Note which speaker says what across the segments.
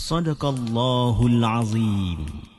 Speaker 1: صدق الله العظيم.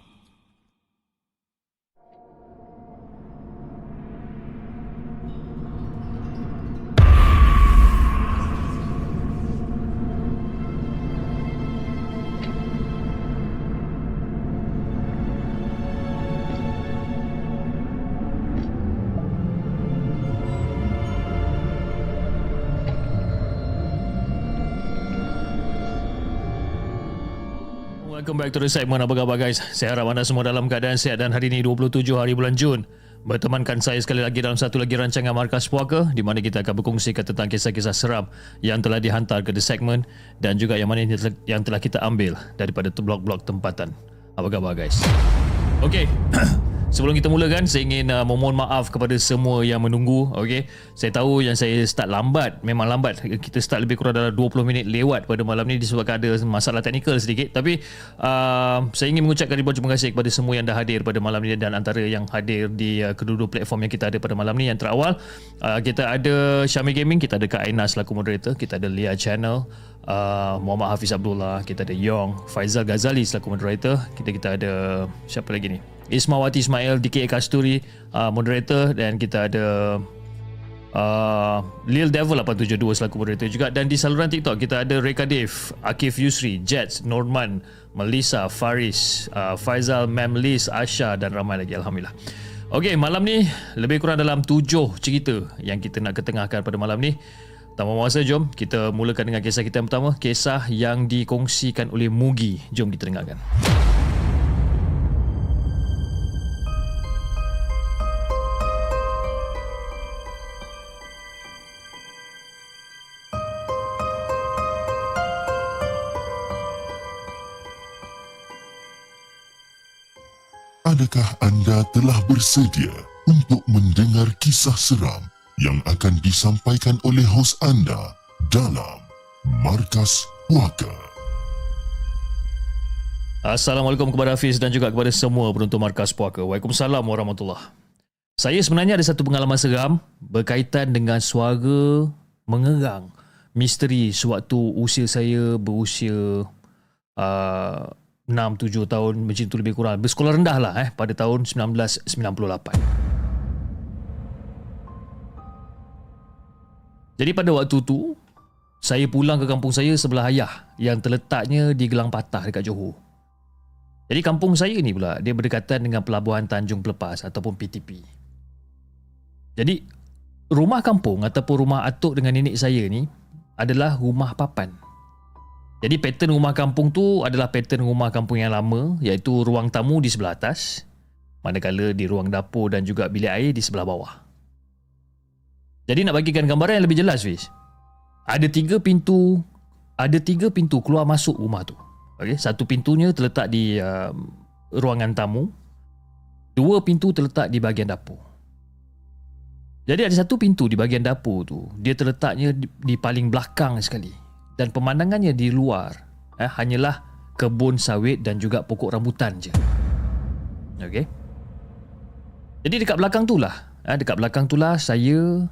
Speaker 2: Welcome back to the segment Apa khabar guys Saya harap anda semua dalam keadaan sihat Dan hari ini 27 hari bulan Jun Bertemankan saya sekali lagi dalam satu lagi rancangan Markas Puaka di mana kita akan berkongsikan tentang kisah-kisah seram yang telah dihantar ke The Segment dan juga yang mana yang telah kita ambil daripada blog-blog tempatan. Apa khabar guys? Okay, sebelum kita mulakan saya ingin uh, memohon maaf kepada semua yang menunggu. Okay, saya tahu yang saya start lambat, memang lambat. Kita start lebih kurang dalam 20 minit lewat pada malam ni disebabkan ada masalah teknikal sedikit. Tapi uh, saya ingin mengucapkan ribuan terima kasih kepada semua yang dah hadir pada malam ni dan antara yang hadir di uh, kedua-dua platform yang kita ada pada malam ni. Yang terawal, uh, kita ada Syami Gaming, kita ada Kak Aina selaku moderator, kita ada Lia Channel, uh, Muhammad Hafiz Abdullah, kita ada Yong, Faizal Ghazali selaku moderator, kita kita ada siapa lagi ni? Ismawati Ismail, DKA Kasturi uh, moderator dan kita ada uh, Lil Devil 872 selaku moderator juga dan di saluran TikTok kita ada Reka Dave, Akif Yusri, Jets, Norman, Melissa, Faris, uh, Faizal, Mem Liz, Asha dan ramai lagi Alhamdulillah. Okey, malam ni lebih kurang dalam tujuh cerita yang kita nak ketengahkan pada malam ni. Tanpa masa, jom kita mulakan dengan kisah kita yang pertama. Kisah yang dikongsikan oleh Mugi. Jom kita dengarkan.
Speaker 3: Adakah anda telah bersedia untuk mendengar kisah seram yang akan disampaikan oleh hos anda dalam Markas Puaka?
Speaker 2: Assalamualaikum kepada Hafiz dan juga kepada semua penonton Markas Puaka. Waalaikumsalam warahmatullahi Saya sebenarnya ada satu pengalaman seram berkaitan dengan suara mengerang misteri sewaktu usia saya berusia uh, 6-7 tahun macam tu lebih kurang. Bersekolah rendah lah eh pada tahun 1998 jadi pada waktu tu saya pulang ke kampung saya sebelah ayah yang terletaknya di Gelang Patah dekat Johor. Jadi kampung saya ni pula dia berdekatan dengan pelabuhan Tanjung Pelepas ataupun PTP jadi rumah kampung ataupun rumah atuk dengan nenek saya ni adalah rumah papan jadi pattern rumah kampung tu adalah pattern rumah kampung yang lama iaitu ruang tamu di sebelah atas manakala di ruang dapur dan juga bilik air di sebelah bawah. Jadi nak bagikan gambaran yang lebih jelas Fiz. Ada tiga pintu ada tiga pintu keluar masuk rumah tu. Okey, satu pintunya terletak di uh, ruangan tamu. Dua pintu terletak di bahagian dapur. Jadi ada satu pintu di bahagian dapur tu, dia terletaknya di, di paling belakang sekali dan pemandangannya di luar eh, hanyalah kebun sawit dan juga pokok rambutan je. Okey. Jadi dekat belakang tu lah, eh, dekat belakang tu lah saya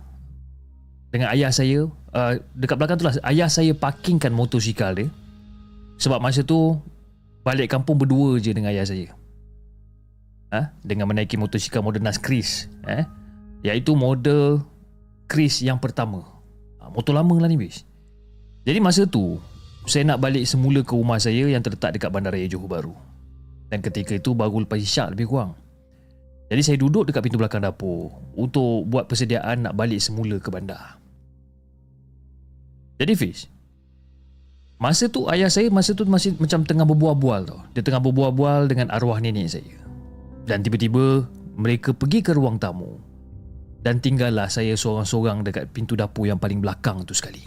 Speaker 2: dengan ayah saya, uh, dekat belakang tu lah ayah saya parkingkan motosikal dia. Sebab masa tu balik kampung berdua je dengan ayah saya. Ha? Dengan menaiki motosikal model Nas Chris. Eh? Iaitu model Chris yang pertama. Ha, motor lama lah ni bis. Jadi masa tu saya nak balik semula ke rumah saya yang terletak dekat Bandaraya Johor Bahru. Dan ketika itu baru lepas isyak lebih kurang. Jadi saya duduk dekat pintu belakang dapur untuk buat persediaan nak balik semula ke bandar. Jadi Fiz, masa tu ayah saya masa tu masih macam tengah berbual-bual tau. Dia tengah berbual-bual dengan arwah nenek saya. Dan tiba-tiba mereka pergi ke ruang tamu. Dan tinggallah saya seorang-seorang dekat pintu dapur yang paling belakang tu sekali.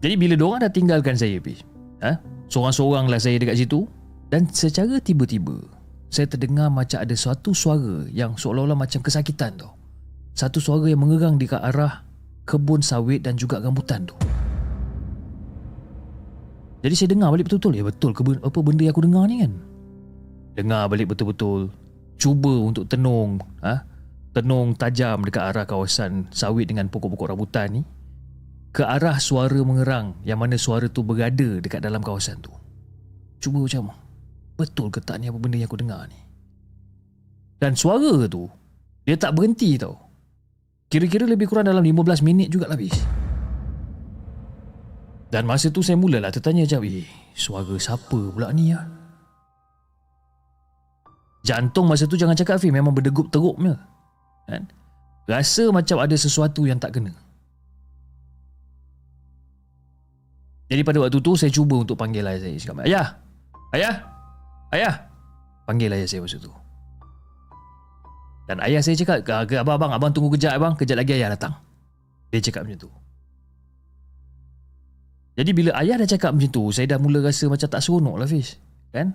Speaker 2: Jadi bila diorang dah tinggalkan saya Fiz, ha? Seorang-seorang lah saya dekat situ dan secara tiba-tiba saya terdengar macam ada suatu suara yang seolah-olah macam kesakitan tu. Satu suara yang mengerang di arah kebun sawit dan juga rambutan tu. Jadi saya dengar balik betul-betul. Ya betul ke apa benda yang aku dengar ni kan? Dengar balik betul-betul. Cuba untuk tenung. Ha? Tenung tajam dekat arah kawasan sawit dengan pokok-pokok rambutan ni ke arah suara mengerang yang mana suara tu berada dekat dalam kawasan tu. Cuba macam betul ke tak ni apa benda yang aku dengar ni? Dan suara tu dia tak berhenti tau. Kira-kira lebih kurang dalam 15 minit juga habis. Dan masa tu saya mulalah tertanya macam, eh, suara siapa pula ni ya? Jantung masa tu jangan cakap Fi, memang berdegup teruk punya. Kan? Rasa macam ada sesuatu yang tak kena. Jadi pada waktu tu saya cuba untuk panggil ayah saya. Cakap, ayah! Ayah! Ayah! Panggil ayah saya masa tu. Dan ayah saya cakap, ke abang, abang, abang tunggu kejap abang, kejap lagi ayah datang. Dia cakap macam tu. Jadi bila ayah dah cakap macam tu, saya dah mula rasa macam tak seronok lah Fiz. Kan?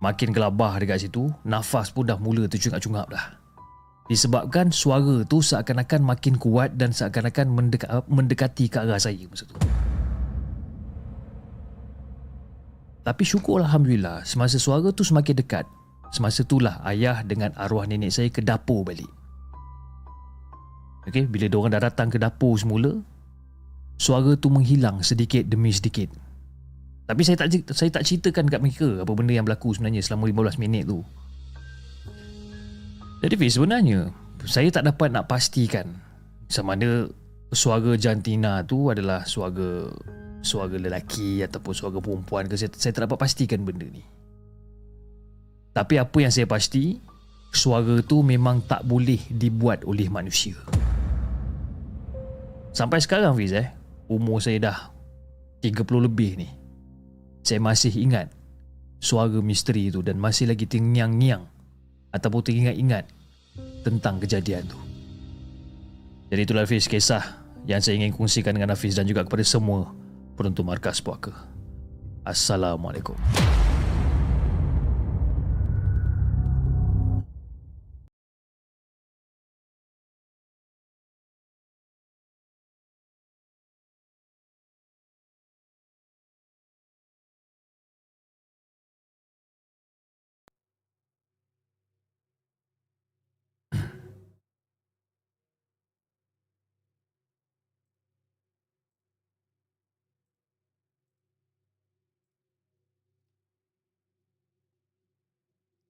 Speaker 2: Makin gelabah dekat situ, nafas pun dah mula tercungap-cungap dah. Disebabkan suara tu seakan-akan makin kuat dan seakan-akan mendekati ke arah saya masa tu. Tapi syukur Alhamdulillah semasa suara tu semakin dekat. Semasa itulah ayah dengan arwah nenek saya ke dapur balik. Okay, bila diorang dah datang ke dapur semula Suara tu menghilang sedikit demi sedikit. Tapi saya tak saya tak ceritakan kat mereka Apa benda yang berlaku sebenarnya selama 15 minit tu. Jadi Fiz sebenarnya Saya tak dapat nak pastikan Sama ada suara jantina tu adalah suara suara lelaki ataupun suara perempuan ke saya, saya tak dapat pastikan benda ni. Tapi apa yang saya pasti suara tu memang tak boleh dibuat oleh manusia. Sampai sekarang Fiz eh umur saya dah 30 lebih ni saya masih ingat suara misteri tu dan masih lagi terngiang-ngiang ataupun teringat-ingat tentang kejadian tu. Jadi itulah Hafiz kisah yang saya ingin kongsikan dengan Hafiz dan juga kepada semua penonton markas puaka. Assalamualaikum.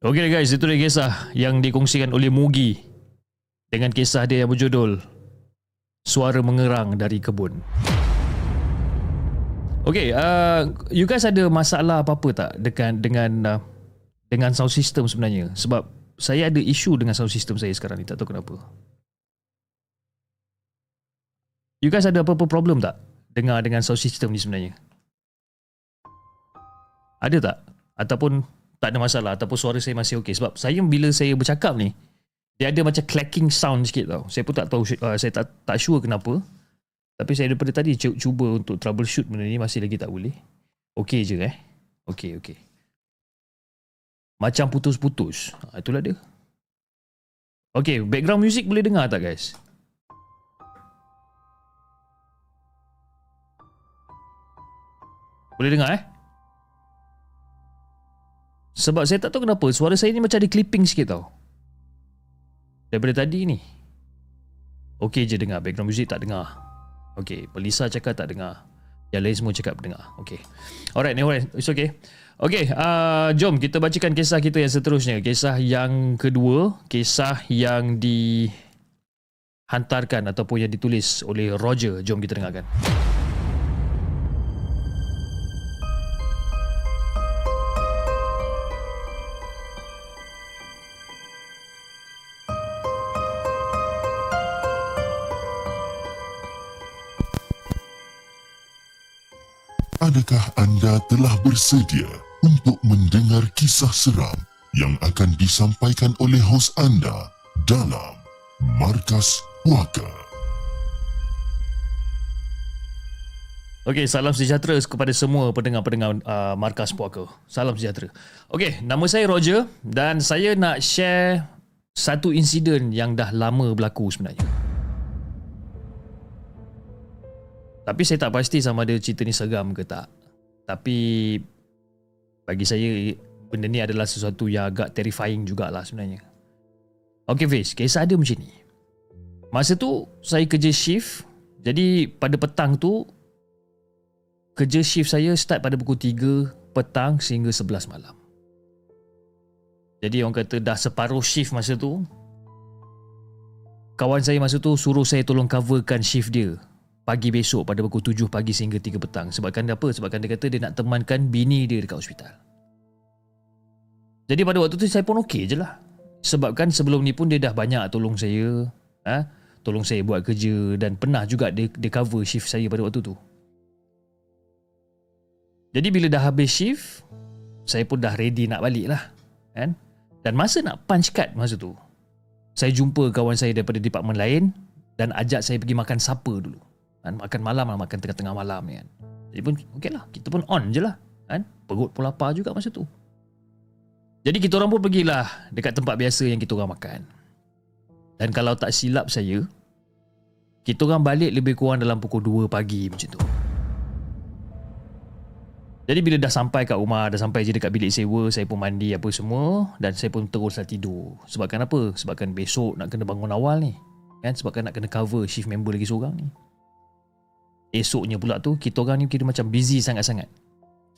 Speaker 2: Okey guys, itu dia kisah yang dikongsikan oleh Mugi dengan kisah dia yang berjudul Suara Mengerang dari Kebun. Okey, uh, you guys ada masalah apa-apa tak dengan dengan uh, dengan sound system sebenarnya? Sebab saya ada isu dengan sound system saya sekarang ni, tak tahu kenapa. You guys ada apa-apa problem tak dengar dengan sound system ni sebenarnya? Ada tak? Ataupun tak ada masalah ataupun suara saya masih okey. Sebab saya bila saya bercakap ni dia ada macam clacking sound sikit tau. Saya pun tak tahu uh, saya tak tak sure kenapa. Tapi saya daripada tadi cuba untuk troubleshoot benda ni masih lagi tak boleh. Okey je eh. Okey okey. Macam putus-putus. Ha, itulah dia. Okey background music boleh dengar tak guys? Boleh dengar eh sebab saya tak tahu kenapa suara saya ni macam ada clipping sikit tau. Daripada tadi ni. Okey je dengar background music tak dengar. Okey, Pelisa cakap tak dengar. Yang lain semua cakap dengar. Okey. Alright, alright. It's okay. Okey, uh, jom kita bacakan kisah kita yang seterusnya. Kisah yang kedua, kisah yang dihantarkan ataupun yang ditulis oleh Roger. Jom kita dengarkan.
Speaker 3: Adakah anda telah bersedia untuk mendengar kisah seram yang akan disampaikan oleh hos anda dalam Markas Puaka?
Speaker 2: Okey, salam sejahtera kepada semua pendengar-pendengar uh, Markas Puaka. Salam sejahtera. Okey, nama saya Roger dan saya nak share satu insiden yang dah lama berlaku sebenarnya. Tapi saya tak pasti sama ada cerita ni seram ke tak. Tapi bagi saya benda ni adalah sesuatu yang agak terrifying jugalah sebenarnya. Okey Fiz, kisah ada macam ni. Masa tu saya kerja shift. Jadi pada petang tu kerja shift saya start pada pukul 3 petang sehingga 11 malam. Jadi orang kata dah separuh shift masa tu. Kawan saya masa tu suruh saya tolong coverkan shift dia pagi besok pada pukul 7 pagi sehingga 3 petang. Sebabkan dia apa? Sebabkan dia kata dia nak temankan bini dia dekat hospital. Jadi pada waktu tu saya pun okey je lah. Sebabkan sebelum ni pun dia dah banyak tolong saya. Ha? Tolong saya buat kerja dan pernah juga dia, dia cover shift saya pada waktu tu. Jadi bila dah habis shift, saya pun dah ready nak balik lah. Kan? Dan masa nak punch card masa tu, saya jumpa kawan saya daripada departmen lain dan ajak saya pergi makan supper dulu. Kan? Makan malam lah, makan tengah-tengah malam kan. Jadi pun okey lah, kita pun on je lah. Kan? Perut pun lapar juga masa tu. Jadi kita orang pun pergilah dekat tempat biasa yang kita orang makan. Dan kalau tak silap saya, kita orang balik lebih kurang dalam pukul 2 pagi macam tu. Jadi bila dah sampai kat rumah, dah sampai je dekat bilik sewa, saya pun mandi apa semua dan saya pun teruslah tidur. Sebabkan apa? Sebabkan besok nak kena bangun awal ni. Kan? Sebabkan nak kena cover shift member lagi seorang ni. Esoknya pula tu, kita orang ni kira macam busy sangat-sangat.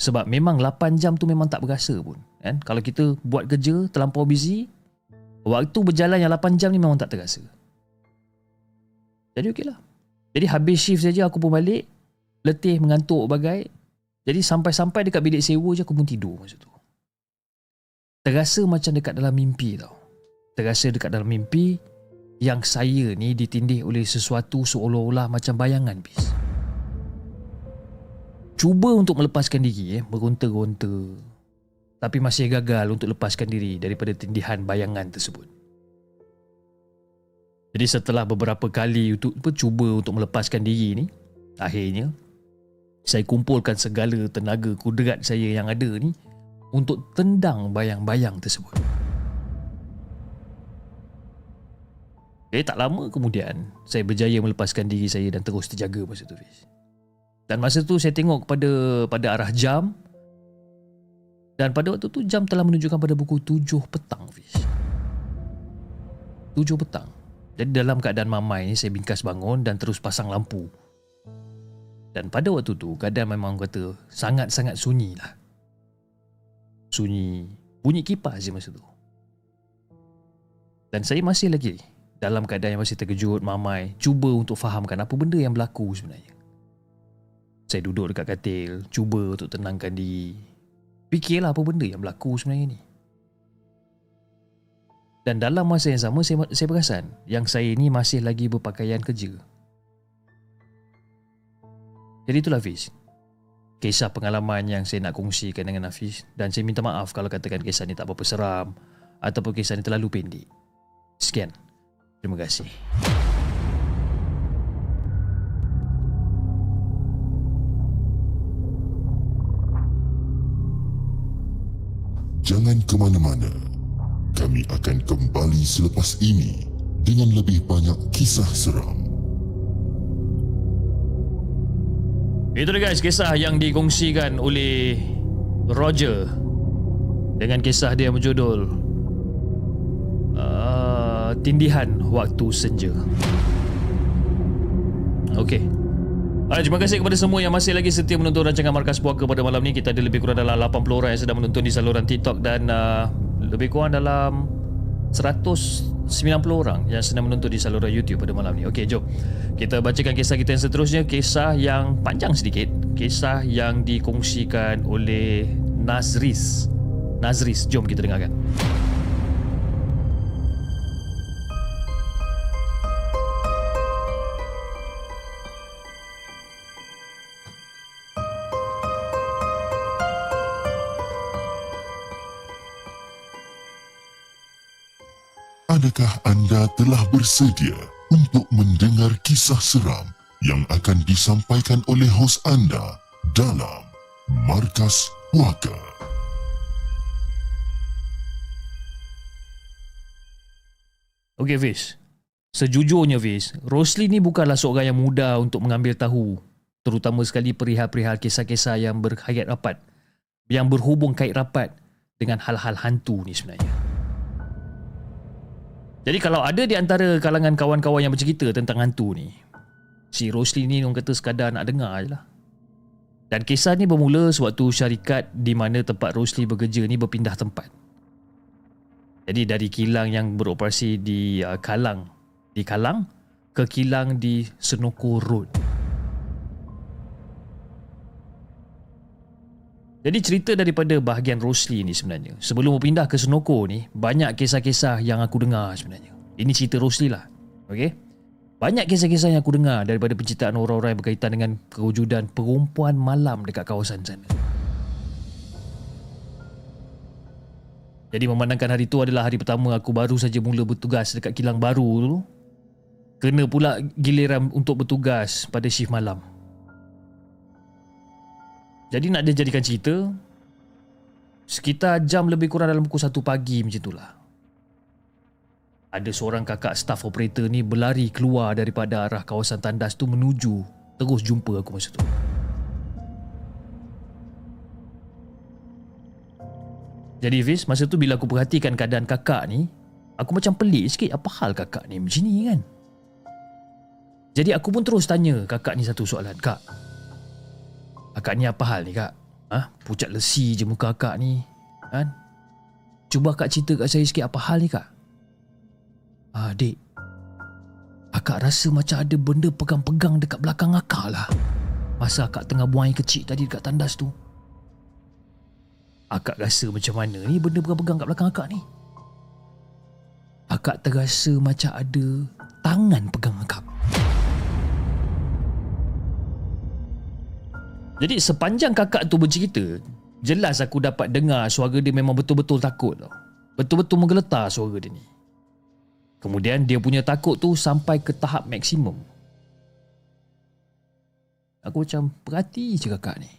Speaker 2: Sebab memang 8 jam tu memang tak berasa pun. Kan? Kalau kita buat kerja terlampau busy, waktu berjalan yang 8 jam ni memang tak terasa. Jadi okey lah. Jadi habis shift saja aku pun balik, letih, mengantuk bagai, jadi sampai-sampai dekat bilik sewa je aku pun tidur masa tu. Terasa macam dekat dalam mimpi tau. Terasa dekat dalam mimpi yang saya ni ditindih oleh sesuatu seolah-olah macam bayangan bis. Cuba untuk melepaskan diri eh, meronta-ronta. Tapi masih gagal untuk lepaskan diri daripada tindihan bayangan tersebut. Jadi setelah beberapa kali untuk cuba untuk melepaskan diri ni, akhirnya saya kumpulkan segala tenaga kudrat saya yang ada ni untuk tendang bayang-bayang tersebut. Jadi tak lama kemudian, saya berjaya melepaskan diri saya dan terus terjaga masa tu. Fiz. Dan masa tu saya tengok pada pada arah jam dan pada waktu tu jam telah menunjukkan pada pukul 7 petang. Fiz. 7 petang. Jadi dalam keadaan mamai ni saya bingkas bangun dan terus pasang lampu dan pada waktu tu keadaan memang kata sangat-sangat sunyi lah. Sunyi. Bunyi kipas je masa tu. Dan saya masih lagi dalam keadaan yang masih terkejut, mamai, cuba untuk fahamkan apa benda yang berlaku sebenarnya. Saya duduk dekat katil, cuba untuk tenangkan diri. Fikirlah apa benda yang berlaku sebenarnya ni. Dan dalam masa yang sama saya, saya perasan yang saya ni masih lagi berpakaian kerja. Jadi itulah Hafiz Kisah pengalaman yang saya nak kongsikan dengan Hafiz Dan saya minta maaf kalau katakan kisah ni tak berapa seram Ataupun kisah ni terlalu pendek Sekian Terima kasih
Speaker 3: Jangan ke mana-mana. Kami akan kembali selepas ini dengan lebih banyak kisah seram.
Speaker 2: Itu dia guys kisah yang dikongsikan oleh Roger dengan kisah dia berjudul uh, Tindihan Waktu Senja. Okey. Alright, terima kasih kepada semua yang masih lagi setia menonton rancangan Markas Puaka pada malam ni. Kita ada lebih kurang dalam 80 orang yang sedang menonton di saluran TikTok dan uh, lebih kurang dalam 190 orang yang sedang menonton di saluran YouTube pada malam ni. Okey, jom. Kita bacakan kisah kita yang seterusnya, kisah yang panjang sedikit, kisah yang dikongsikan oleh Nazris. Nazris, jom kita dengarkan.
Speaker 3: Adakah anda telah bersedia untuk mendengar kisah seram yang akan disampaikan oleh hos anda dalam Markas Puaka?
Speaker 2: Okey Fiz. Sejujurnya Fiz, Rosli ni bukanlah seorang yang mudah untuk mengambil tahu. Terutama sekali perihal-perihal kisah-kisah yang berkait rapat. Yang berhubung kait rapat dengan hal-hal hantu ni sebenarnya. Jadi kalau ada di antara kalangan kawan-kawan yang bercerita tentang hantu ni, si Rosli ni orang kata sekadar nak dengar je lah. Dan kisah ni bermula sewaktu syarikat di mana tempat Rosli bekerja ni berpindah tempat. Jadi dari kilang yang beroperasi di uh, Kalang, di Kalang ke kilang di Senoko Road. Jadi cerita daripada bahagian Rosli ni sebenarnya Sebelum berpindah ke Senoko ni Banyak kisah-kisah yang aku dengar sebenarnya. Ini cerita Rosli lah Okay Banyak kisah-kisah yang aku dengar Daripada penceritaan orang-orang yang berkaitan dengan Kewujudan perempuan malam dekat kawasan sana. Jadi memandangkan hari tu adalah hari pertama Aku baru saja mula bertugas dekat kilang baru tu. Kena pula giliran untuk bertugas pada shift malam jadi nak dia jadikan cerita Sekitar jam lebih kurang dalam pukul 1 pagi macam itulah. Ada seorang kakak staff operator ni berlari keluar daripada arah kawasan tandas tu menuju Terus jumpa aku masa tu. Jadi Fiz, masa tu bila aku perhatikan keadaan kakak ni Aku macam pelik sikit apa hal kakak ni macam ni kan? Jadi aku pun terus tanya kakak ni satu soalan Kak, Akak ni apa hal ni kak? Ha? Pucat lesi je muka akak ni. Kan? Cuba akak cerita kat saya sikit apa hal ni kak? Ah, dek. Akak rasa macam ada benda pegang-pegang dekat belakang akak lah. Masa akak tengah buang air kecil tadi dekat tandas tu. Akak rasa macam mana ni benda pegang-pegang kat belakang akak ni? Akak terasa macam ada tangan pegang akak. Jadi sepanjang kakak tu bercerita, jelas aku dapat dengar suara dia memang betul-betul takut tau. Betul-betul menggeletar suara dia ni. Kemudian dia punya takut tu sampai ke tahap maksimum. Aku macam perhati je kakak ni.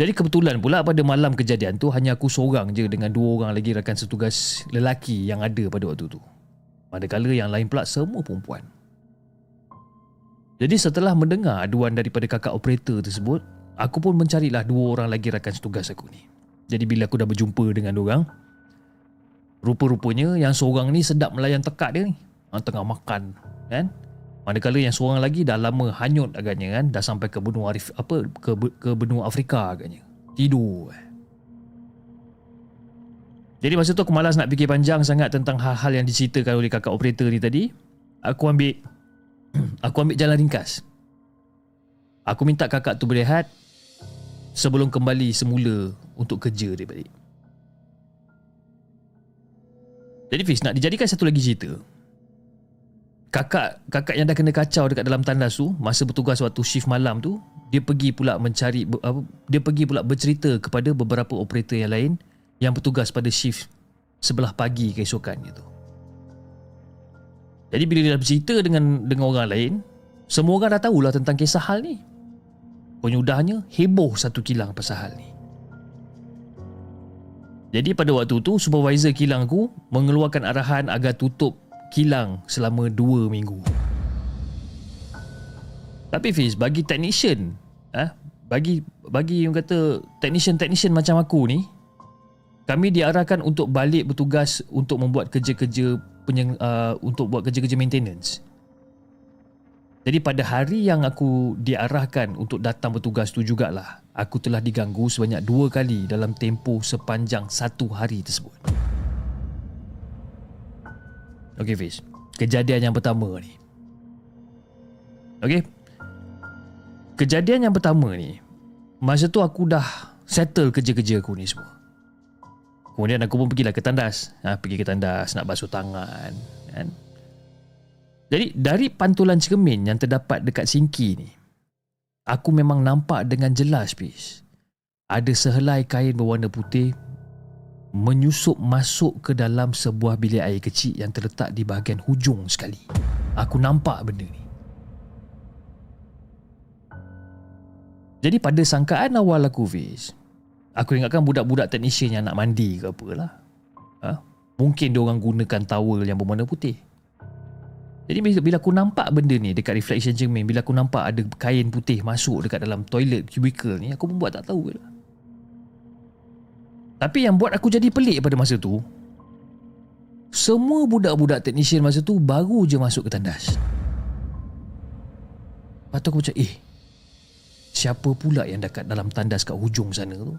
Speaker 2: Jadi kebetulan pula pada malam kejadian tu hanya aku seorang je dengan dua orang lagi rakan setugas lelaki yang ada pada waktu tu. Manakala yang lain pula semua perempuan. Jadi setelah mendengar aduan daripada kakak operator tersebut, aku pun mencarilah dua orang lagi rakan setugas aku ni. Jadi bila aku dah berjumpa dengan orang, rupa-rupanya yang seorang ni sedap melayan tekak dia ni. Tengah makan, kan? Manakala yang seorang lagi dah lama hanyut agaknya kan, dah sampai ke benua Arif, apa ke ke benua Afrika agaknya. Tidur. Jadi masa tu aku malas nak fikir panjang sangat tentang hal-hal yang diceritakan oleh kakak operator ni tadi. Aku ambil Aku ambil jalan ringkas. Aku minta kakak tu berehat sebelum kembali semula untuk kerja dia balik. Jadi Fiz, nak dijadikan satu lagi cerita. Kakak kakak yang dah kena kacau dekat dalam tandas tu masa bertugas waktu shift malam tu, dia pergi pula mencari dia pergi pula bercerita kepada beberapa operator yang lain yang bertugas pada shift sebelah pagi keesokan gitu. Jadi bila dia bercerita dengan dengan orang lain, semua orang dah tahulah tentang kisah hal ni. Penyudahnya heboh satu kilang pasal hal ni. Jadi pada waktu tu supervisor kilang aku mengeluarkan arahan agar tutup kilang selama 2 minggu. Tapi Fiz bagi technician, ah, bagi bagi yang kata technician-technician macam aku ni, kami diarahkan untuk balik bertugas untuk membuat kerja-kerja penyeng, uh, untuk buat kerja-kerja maintenance. Jadi pada hari yang aku diarahkan untuk datang bertugas tu jugalah, aku telah diganggu sebanyak dua kali dalam tempoh sepanjang satu hari tersebut. Okay Fiz, kejadian yang pertama ni. Okay. Kejadian yang pertama ni, masa tu aku dah settle kerja-kerja aku ni semua. Kemudian aku pun pergilah ke tandas ha, Pergi ke tandas nak basuh tangan kan? Jadi dari pantulan cermin yang terdapat dekat sinki ni Aku memang nampak dengan jelas bis Ada sehelai kain berwarna putih menyusup masuk ke dalam sebuah bilik air kecil yang terletak di bahagian hujung sekali. Aku nampak benda ni. Jadi pada sangkaan awal aku Fiz, aku ingatkan budak-budak teknisian yang nak mandi ke apalah. Ha? Mungkin dia orang gunakan towel yang berwarna putih. Jadi bila, aku nampak benda ni dekat reflection cermin, bila aku nampak ada kain putih masuk dekat dalam toilet cubicle ni, aku pun buat tak tahu lah. Tapi yang buat aku jadi pelik pada masa tu Semua budak-budak teknisian masa tu Baru je masuk ke tandas Lepas tu aku macam Eh Siapa pula yang dekat dalam tandas kat hujung sana tu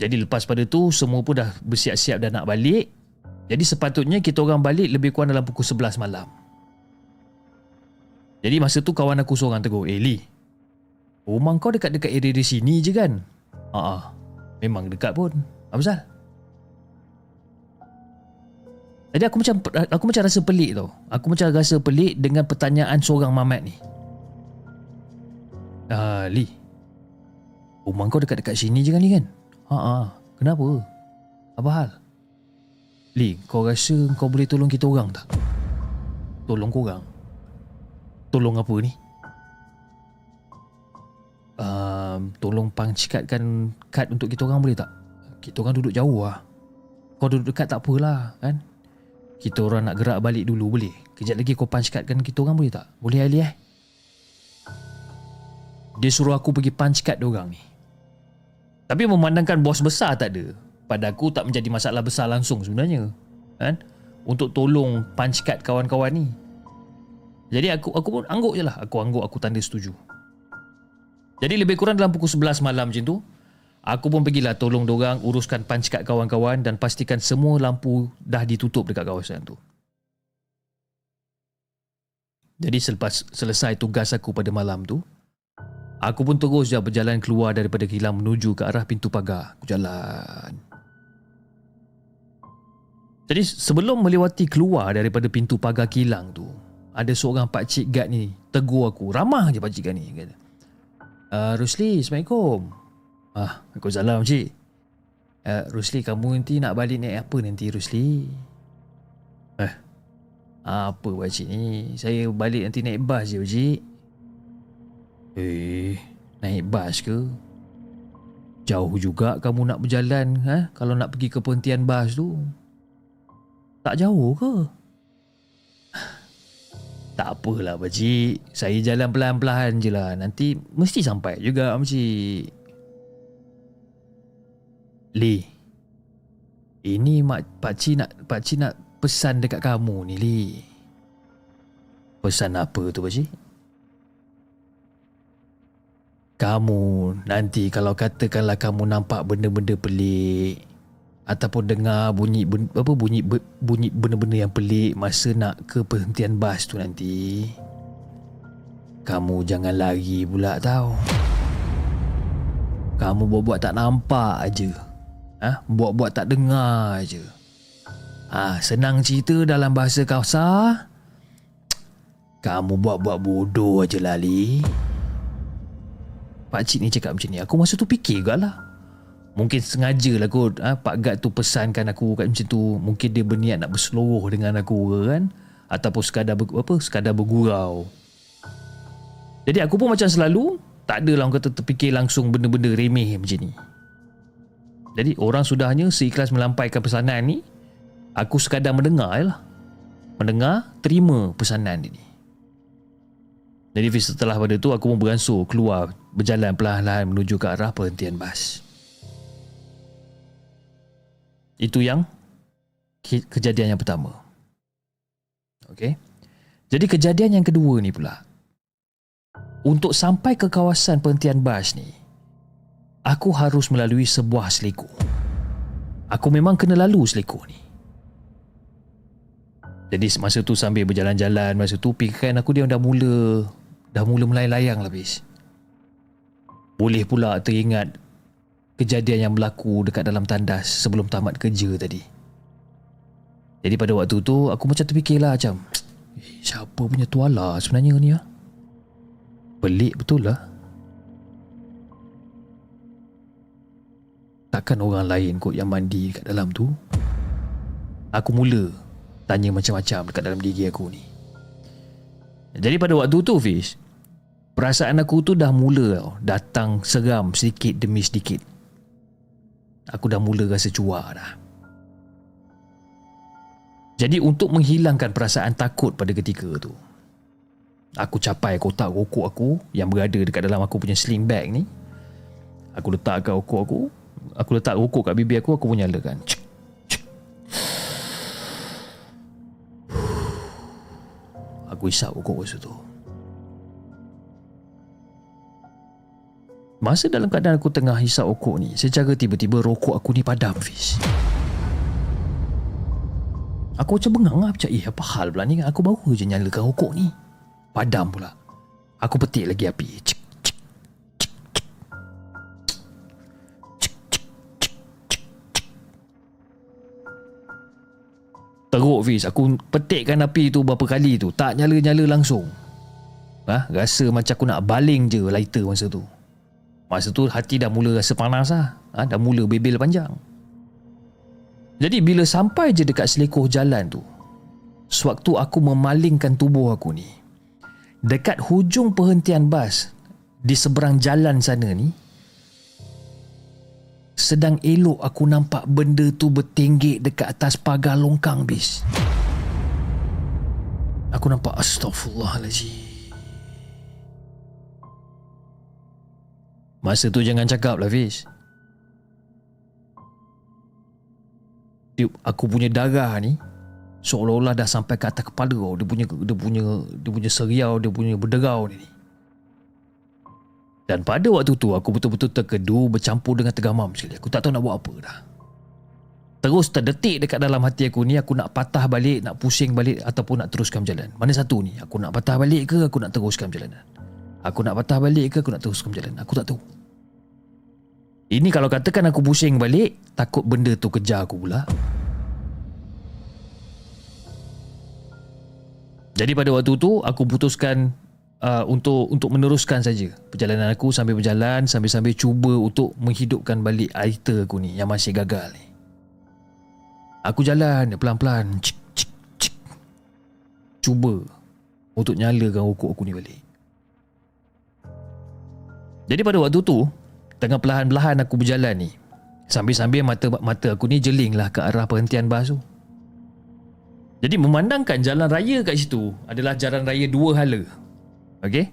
Speaker 2: Jadi lepas pada tu Semua pun dah bersiap-siap dah nak balik Jadi sepatutnya kita orang balik Lebih kurang dalam pukul 11 malam Jadi masa tu kawan aku seorang tegur Eh Lee Rumah kau dekat-dekat area di sini je kan? Haa, memang dekat pun. Apa? Jadi aku macam aku macam rasa pelik tau. Aku macam rasa pelik dengan pertanyaan seorang mamat ni. Ah, Li. Rumah kau dekat-dekat sini je kan kan? Haa, kenapa? Apa hal? Li, kau rasa kau boleh tolong kita orang tak? Tolong korang? Tolong apa ni? uh, tolong pangcikatkan kad untuk kita orang boleh tak? Kita orang duduk jauh lah. Kau duduk dekat tak apalah kan? Kita orang nak gerak balik dulu boleh? Kejap lagi kau pangcikatkan kita orang boleh tak? Boleh Ali eh? Dia suruh aku pergi punchcard dia orang ni. Tapi memandangkan bos besar tak ada. Pada aku tak menjadi masalah besar langsung sebenarnya. Kan? Untuk tolong punchcard kawan-kawan ni. Jadi aku aku pun angguk je lah. Aku angguk aku tanda setuju. Jadi lebih kurang dalam pukul 11 malam macam tu Aku pun pergilah tolong dorang uruskan punch card kawan-kawan dan pastikan semua lampu dah ditutup dekat kawasan tu. Jadi selepas selesai tugas aku pada malam tu, aku pun terus je berjalan keluar daripada kilang menuju ke arah pintu pagar. Aku jalan. Jadi sebelum melewati keluar daripada pintu pagar kilang tu, ada seorang pakcik guard ni tegur aku. Ramah je pakcik guard ni. Kata. Uh, Rusli, Assalamualaikum. Ah, Waalaikumsalam, Cik. Uh, Rusli, kamu nanti nak balik naik apa nanti, Rusli? Eh, apa buat cik ni? Saya balik nanti naik bas je, Cik. Eh, naik bas ke? Jauh juga kamu nak berjalan ha? kalau nak pergi ke penghentian bas tu. Tak jauh ke? Tak apalah pakcik Saya jalan pelan-pelan je lah Nanti mesti sampai juga pakcik Li Ini mak pakcik nak pakcik nak pesan dekat kamu ni Li Pesan apa tu pakcik? Kamu nanti kalau katakanlah kamu nampak benda-benda pelik ataupun dengar bunyi apa bunyi bunyi benda-benda yang pelik masa nak ke perhentian bas tu nanti kamu jangan lari pula tau. Kamu buat-buat tak nampak aja ha? buat-buat tak dengar aja ha, senang cerita dalam bahasa kausa kamu buat-buat bodoh aja lali Pakcik ni cakap macam ni Aku masa tu fikir juga lah Mungkin sengaja lah kot ha, Pak Gad tu pesankan aku kat macam tu. Mungkin dia berniat nak berseluruh dengan aku kan. Ataupun sekadar ber, apa sekadar bergurau. Jadi aku pun macam selalu Tak ada lah orang kata terfikir langsung benda-benda remeh macam ni. Jadi orang sudahnya seikhlas melampaikan pesanan ni Aku sekadar mendengar lah. Mendengar, terima pesanan ni. Jadi setelah pada tu aku pun beransur keluar Berjalan perlahan-lahan menuju ke arah perhentian bas itu yang kejadian yang pertama. Okey. Jadi kejadian yang kedua ni pula. Untuk sampai ke kawasan penghentian bas ni, aku harus melalui sebuah seliku. Aku memang kena lalu seliku ni. Jadi masa tu sambil berjalan-jalan, masa tu pikiran aku dia dah mula dah mula melayang-layang lah bis. Boleh pula teringat kejadian yang berlaku dekat dalam tandas sebelum tamat kerja tadi. Jadi pada waktu tu aku macam terfikirlah macam eh, siapa punya tuala sebenarnya ni ah? Pelik betul lah. Takkan orang lain kot yang mandi kat dalam tu? Aku mula tanya macam-macam dekat dalam diri aku ni. Jadi pada waktu tu Fiz, perasaan aku tu dah mula datang seram sedikit demi sedikit. Aku dah mula rasa cuak dah. Jadi untuk menghilangkan perasaan takut pada ketika tu, aku capai kotak rokok aku yang berada dekat dalam aku punya sling bag ni. Aku letak kat rokok aku, aku letak rokok kat bibir aku, aku pun nyalakan. Cik, cik. Aku isap rokok masa tu. Masa dalam keadaan aku tengah hisap rokok ni, secara tiba-tiba rokok aku ni padam, Fiz. Aku macam bengang lah Macam eh apa hal pula ni? Aku baru je nyalakan rokok ni. Padam pula. Aku petik lagi api. Cik cik cik. Cik Cik cik cik cik. Teruk Fiz. Aku petikkan api tu berapa kali tu? Tak nyala-nyala langsung. Ha? Rasa macam aku nak baling je lighter masa tu Masa tu hati dah mula rasa panas lah. Ha? Dah mula bebel panjang. Jadi bila sampai je dekat selekoh jalan tu Sewaktu aku memalingkan tubuh aku ni Dekat hujung perhentian bas Di seberang jalan sana ni Sedang elok aku nampak benda tu bertinggik dekat atas pagar longkang bis. Aku nampak astagfirullahaladzim Masa tu jangan cakap lah Fiz. Aku punya darah ni seolah-olah dah sampai ke atas kepala kau. Dia punya dia punya dia punya seriau dia punya berderau ni. Dan pada waktu tu aku betul-betul terkedu bercampur dengan tergamam sekali. Aku tak tahu nak buat apa dah. Terus terdetik dekat dalam hati aku ni aku nak patah balik nak pusing balik ataupun nak teruskan jalan mana satu ni? Aku nak patah balik ke aku nak teruskan perjalanan aku nak patah balik ke aku nak teruskan jalan aku tak tahu ini kalau katakan aku pusing balik, takut benda tu kejar aku pula. Jadi pada waktu tu aku putuskan uh, untuk untuk meneruskan saja perjalanan aku sambil berjalan sambil-sambil cuba untuk menghidupkan balik lighter aku ni yang masih gagal ni. Aku jalan pelan-pelan cik, cik, cik. Cuba untuk nyalakan rokok aku ni balik. Jadi pada waktu tu Tengah perlahan-lahan aku berjalan ni Sambil-sambil mata mata aku ni jeling lah ke arah perhentian bas tu. Jadi memandangkan jalan raya kat situ Adalah jalan raya dua hala. Okay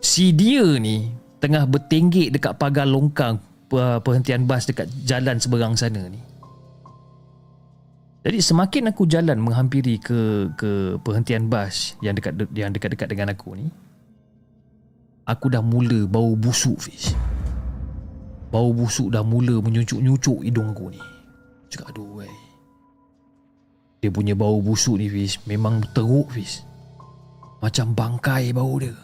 Speaker 2: Si dia ni Tengah bertinggik dekat pagar longkang Perhentian bas dekat jalan seberang sana ni. Jadi semakin aku jalan menghampiri ke ke perhentian bas yang dekat yang dekat-dekat dengan aku ni, aku dah mula bau busuk Fiz bau busuk dah mula menyucuk-nyucuk hidung aku ni. Cakap aduh wey. dia punya bau busuk ni Fiz memang teruk Fiz macam bangkai bau dia.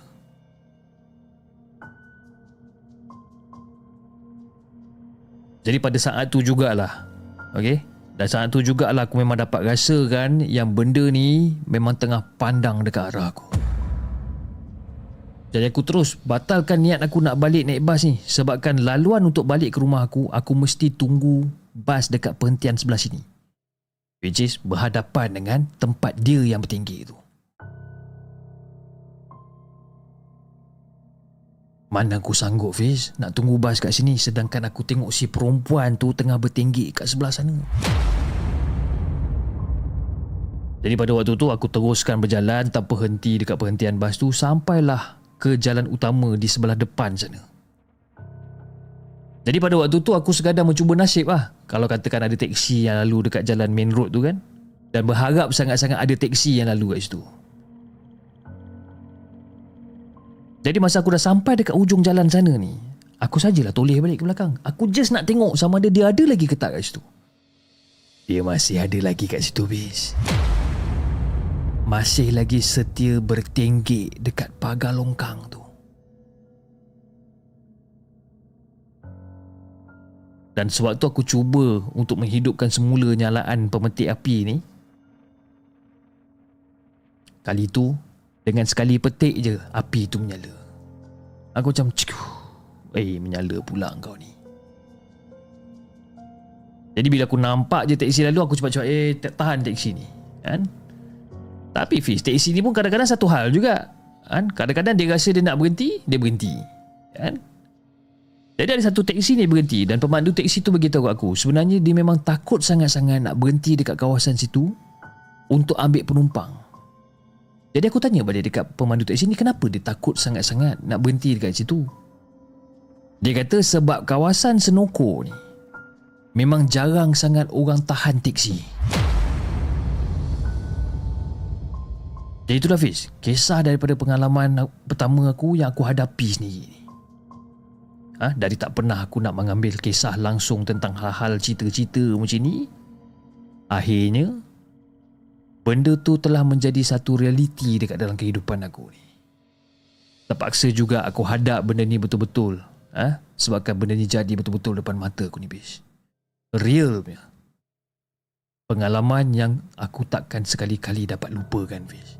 Speaker 2: Jadi pada saat tu jugalah Okay dan saat tu jugalah aku memang dapat rasa kan yang benda ni memang tengah pandang dekat arah aku. Jadi aku terus batalkan niat aku nak balik naik bas ni sebabkan laluan untuk balik ke rumah aku aku mesti tunggu bas dekat perhentian sebelah sini. Which is berhadapan dengan tempat dia yang bertinggi itu. Mana aku sanggup Fiz nak tunggu bas kat sini sedangkan aku tengok si perempuan tu tengah bertinggi kat sebelah sana. Jadi pada waktu tu aku teruskan berjalan tanpa henti dekat perhentian bas tu sampailah ke jalan utama di sebelah depan sana. Jadi pada waktu tu aku sekadar mencuba nasib lah kalau katakan ada teksi yang lalu dekat jalan main road tu kan dan berharap sangat-sangat ada teksi yang lalu kat situ. Jadi masa aku dah sampai dekat ujung jalan sana ni, aku sajalah toleh balik ke belakang. Aku just nak tengok sama ada dia ada lagi ke tak kat situ. Dia masih ada lagi kat situ, bis masih lagi setia bertinggi dekat pagar longkang tu. Dan sewaktu aku cuba untuk menghidupkan semula nyalaan pemetik api ni, kali tu dengan sekali petik je api tu menyala. Aku macam. Eh menyala pula kau ni. Jadi bila aku nampak je taksi lalu aku cepat-cepat eh tahan taksi ni. Kan? Tapi Fiz, taksi ni pun kadang-kadang satu hal juga. Kan? Kadang-kadang dia rasa dia nak berhenti, dia berhenti. Kan? Jadi ada satu taksi ni berhenti dan pemandu taksi tu beritahu aku sebenarnya dia memang takut sangat-sangat nak berhenti dekat kawasan situ untuk ambil penumpang. Jadi aku tanya pada dekat pemandu taksi ni kenapa dia takut sangat-sangat nak berhenti dekat situ. Dia kata sebab kawasan Senoko ni memang jarang sangat orang tahan taksi. Jadi itulah Fiz, kisah daripada pengalaman pertama aku yang aku hadapi sendiri ni. Ha, dari tak pernah aku nak mengambil kisah langsung tentang hal-hal cerita-cerita macam ni, akhirnya benda tu telah menjadi satu realiti dekat dalam kehidupan aku ni. Terpaksa juga aku hadap benda ni betul-betul. Ha? Sebabkan benda ni jadi betul-betul depan mata aku ni, bis. Real punya. Pengalaman yang aku takkan sekali-kali dapat lupakan, bis.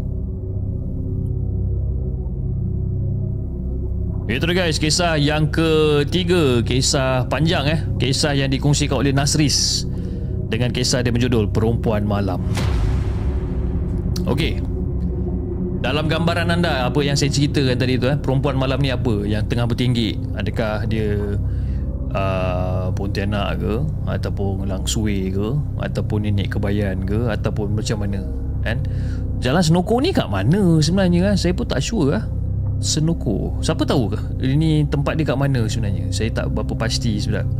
Speaker 2: Itu dia guys, kisah yang ketiga, kisah panjang eh, kisah yang dikongsikan oleh Nasris dengan kisah dia berjudul Perempuan Malam. Okey. Dalam gambaran anda apa yang saya ceritakan tadi tu eh, perempuan malam ni apa yang tengah bertinggi? Adakah dia uh, Pontianak ke ataupun Langsui ke ataupun Nenek Kebayan ke ataupun macam mana kan? Jalan Senoko ni kat mana sebenarnya kan? Saya pun tak sure lah. Senoko Siapa tahu ke Ini tempat dia kat mana sebenarnya Saya tak berapa pasti sebenarnya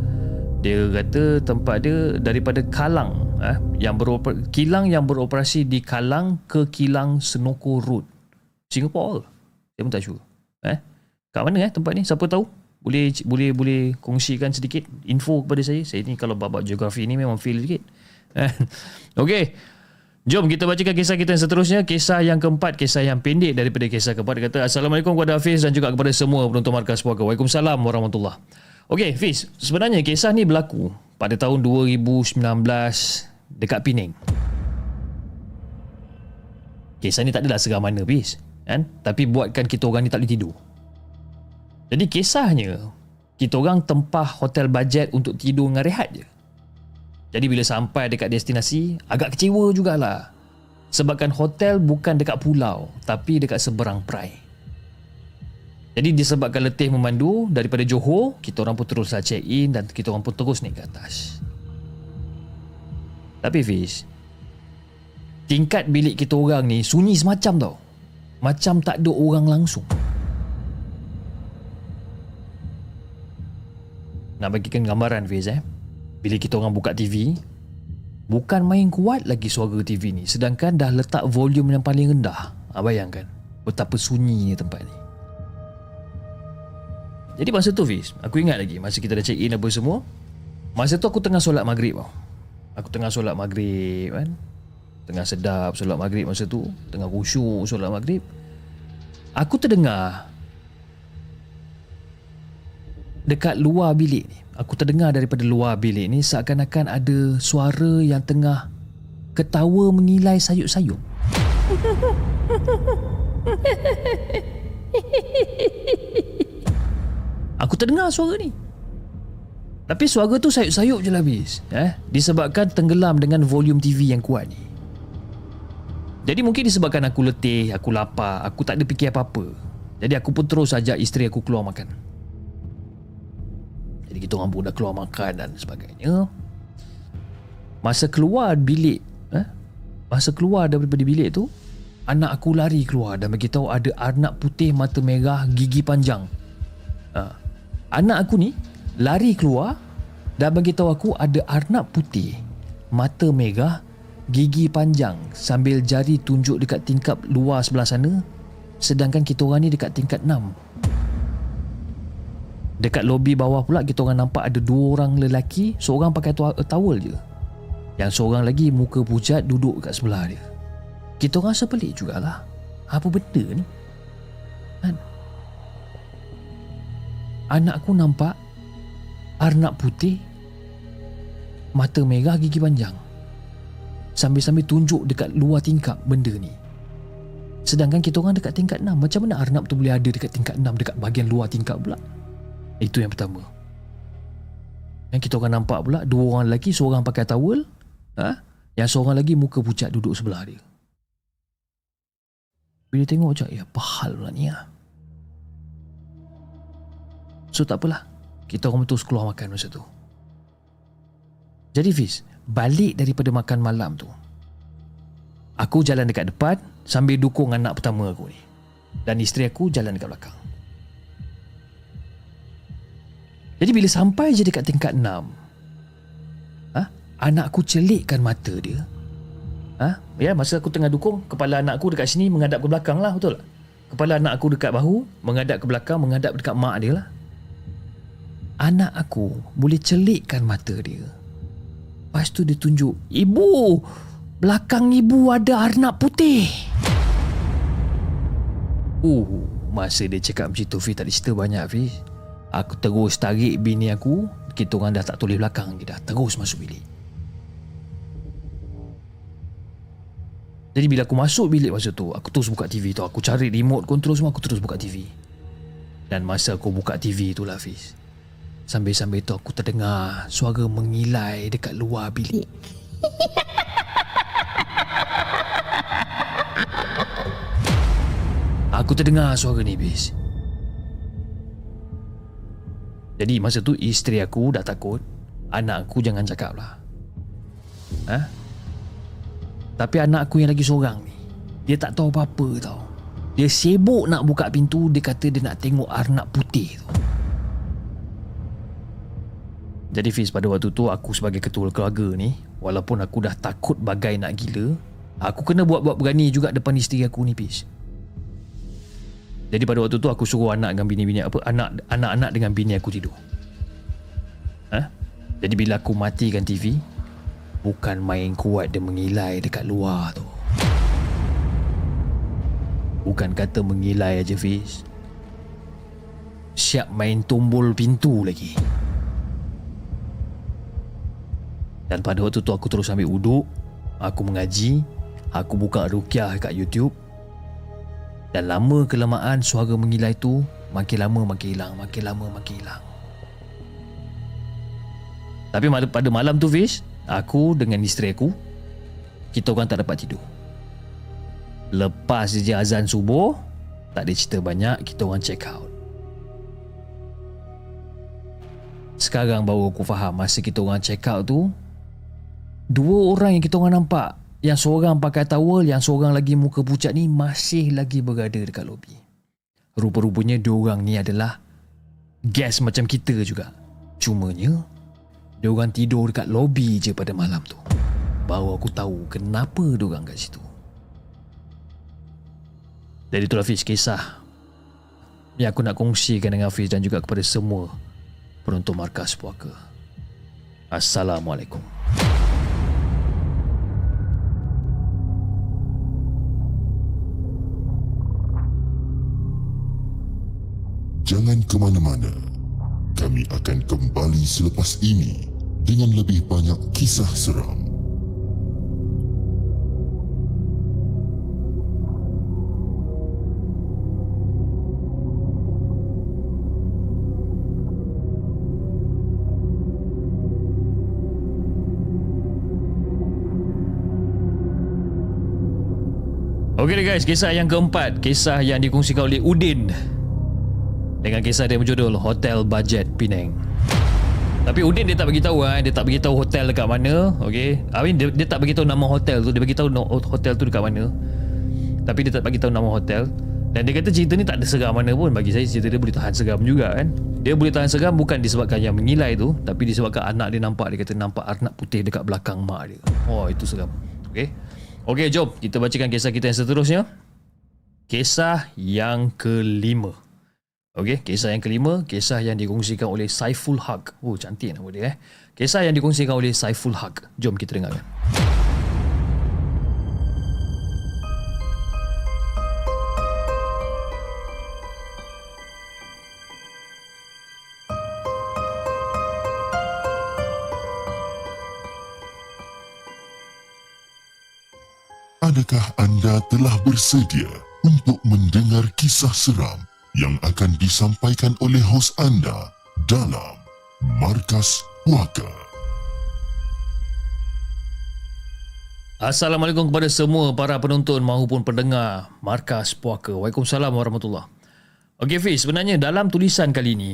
Speaker 2: Dia kata tempat dia Daripada Kalang eh, yang beroper, Kilang yang beroperasi di Kalang Ke Kilang Senoko Road Singapore Saya pun tak sure eh? Kat mana eh tempat ni Siapa tahu boleh boleh boleh kongsikan sedikit info kepada saya. Saya ni kalau bab geografi ni memang feel sikit. Okey. Jom kita bacakan kisah kita yang seterusnya. Kisah yang keempat Kisah yang pendek daripada kisah keempat. Dia kata Assalamualaikum kepada Hafiz Dan juga kepada semua penonton Markas Puaka. Waalaikumsalam warahmatullahi Okey Hafiz Sebenarnya kisah ni berlaku Pada tahun 2019 Dekat Penang. Kisah ni tak adalah seram mana Hafiz kan? Tapi buatkan kita orang ni tak boleh tidur. Jadi kisahnya Kita orang tempah hotel bajet Untuk tidur dengan rehat je jadi bila sampai dekat destinasi, agak kecewa jugalah. Sebabkan hotel bukan dekat pulau, tapi dekat seberang perai. Jadi disebabkan letih memandu daripada Johor, kita orang pun teruslah check in dan kita orang pun terus naik ke atas. Tapi Fiz, tingkat bilik kita orang ni sunyi semacam tau. Macam tak ada orang langsung. Nak bagikan gambaran Fiz eh. Bila kita orang buka TV Bukan main kuat lagi suara TV ni. Sedangkan dah letak volume yang paling rendah. Ha, Bayangkan Betapa sunyinya tempat ni. Jadi masa tu Fiz Aku ingat lagi Masa kita dah check in apa semua. Masa tu aku tengah solat maghrib tau. Aku tengah solat maghrib kan? Tengah sedap solat maghrib masa tu. Tengah khusyuk solat maghrib. Aku terdengar Dekat luar bilik ni Aku terdengar daripada luar bilik ni seakan-akan ada suara yang tengah ketawa menilai sayup-sayup. Aku terdengar suara ni. Tapi suara tu sayup-sayup je lah habis. Eh? Disebabkan tenggelam dengan volume TV yang kuat ni. Jadi mungkin disebabkan aku letih, aku lapar, aku tak ada fikir apa-apa. Jadi aku pun terus ajak isteri aku keluar makan. Jadi kita orang pun dah keluar makan dan sebagainya. Masa keluar bilik, eh? Masa keluar daripada bilik tu, anak aku lari keluar dan bagi tahu ada anak putih mata merah gigi panjang. Ha. Anak aku ni lari keluar dan bagi tahu aku ada arnab putih mata merah gigi panjang sambil jari tunjuk dekat tingkap luar sebelah sana sedangkan kita orang ni dekat tingkat 6 Dekat lobi bawah pula kita orang nampak ada dua orang lelaki, seorang pakai towel je. Yang seorang lagi muka pucat duduk kat sebelah dia. Kita orang rasa pelik jugalah. Apa benda ni? Kan? Anak aku nampak Arnab putih Mata merah gigi panjang Sambil-sambil tunjuk dekat luar tingkap benda ni Sedangkan kita orang dekat tingkat 6 Macam mana Arnab tu boleh ada dekat tingkat 6 Dekat bahagian luar tingkap pula Itu yang pertama. Yang kita orang nampak pula Dua orang lelaki Seorang pakai towel ha? Yang seorang lagi muka pucat duduk sebelah dia. Bila tengok macam Ya apa hal pula ni lah So tak apalah. Kita orang terus keluar makan masa tu. Jadi Fiz Balik daripada makan malam tu Aku jalan dekat depan Sambil dukung anak pertama aku ni. Dan isteri aku jalan dekat belakang Jadi bila sampai je dekat tingkat 6 ha, Anak aku celikkan mata dia ha, Ya masa aku tengah dukung Kepala anak aku dekat sini Menghadap ke belakang lah Betul tak? Kepala anak aku dekat bahu Menghadap ke belakang Menghadap dekat mak dia lah anak aku boleh celikkan mata dia. Lepas tu dia tunjuk, Ibu, belakang ibu ada arnab putih. Uh, masa dia cakap macam tu, Fiz tak cerita banyak, Fiz. Aku terus tarik bini aku, kita orang dah tak tulis belakang dia dah. Terus masuk bilik. Jadi bila aku masuk bilik masa tu, aku terus buka TV tu. Aku cari remote control semua, aku terus buka TV. Dan masa aku buka TV tu lah, Fiz. Sambil-sambil tu aku terdengar suara mengilai dekat luar bilik. Aku terdengar suara ni, bis. Jadi masa tu isteri aku dah takut. Anak aku jangan cakap lah. Ha? Tapi anak aku yang lagi seorang ni, dia tak tahu apa-apa tau. Dia sibuk nak buka pintu, dia kata dia nak tengok arnab putih tu. Jadi Fiz pada waktu tu aku sebagai ketua keluarga ni Walaupun aku dah takut bagai nak gila Aku kena buat-buat berani juga depan isteri aku ni Fiz Jadi pada waktu tu aku suruh anak dengan bini-bini apa anak Anak-anak dengan bini aku tidur. Ha? Jadi bila aku matikan TV Bukan main kuat dia mengilai dekat luar tu. Bukan kata mengilai aja Fiz. Siap main tombol pintu lagi. Dan pada waktu tu aku terus ambil uduk Aku mengaji Aku buka rukyah kat YouTube Dan lama kelamaan suara mengilai tu Makin lama makin hilang Makin lama makin hilang. Tapi pada malam tu Fish Aku dengan isteri aku Kita orang tak dapat tidur. Lepas je azan subuh Tak ada cerita banyak Kita orang check out. Sekarang baru aku faham Masa kita orang check out tu Dua orang yang kita orang nampak Yang seorang pakai towel Yang seorang lagi muka pucat ni Masih lagi berada dekat lobi Rupa-rupanya dua orang ni adalah Guest macam kita juga. Cumanya Dia orang tidur dekat lobi je pada malam tu. Baru aku tahu kenapa dia orang kat situ. Jadi itulah Fiz kisah Yang aku nak kongsikan dengan Fiz Dan juga kepada semua Penonton Markas Puaka. Assalamualaikum
Speaker 3: Jangan ke mana-mana. Kami akan kembali selepas ini dengan lebih banyak kisah seram.
Speaker 2: Okey guys, kisah yang keempat, kisah yang dikongsikan oleh Udin dengan kisah dia berjudul Hotel Budget Penang. Tapi Udin dia tak bagi tahu ah, dia tak bagi tahu hotel dekat mana, okey. I mean dia, dia tak bagi tahu nama hotel tu, dia bagi tahu hotel tu dekat mana. Tapi dia tak bagi tahu nama hotel. Dan dia kata cerita ni tak ada seram mana pun bagi saya cerita dia boleh tahan seram juga kan. Dia boleh tahan seram bukan disebabkan yang mengilai tu, tapi disebabkan anak dia nampak dia kata nampak anak putih dekat belakang mak dia. Oh, itu seram. Okey. Okey, jom kita bacakan kisah kita yang seterusnya. Kisah yang kelima. Okey, kisah yang kelima, kisah yang dikongsikan oleh Saiful Haq. Oh, cantik nama dia eh. Kisah yang dikongsikan oleh Saiful Haq. Jom kita dengarkan.
Speaker 3: Adakah anda telah bersedia untuk mendengar kisah seram yang akan disampaikan oleh hos anda dalam Markas Puaka?
Speaker 2: Assalamualaikum kepada semua para penonton maupun pendengar Markas Puaka. Waalaikumsalam warahmatullahi Okey Fiz, sebenarnya dalam tulisan kali ini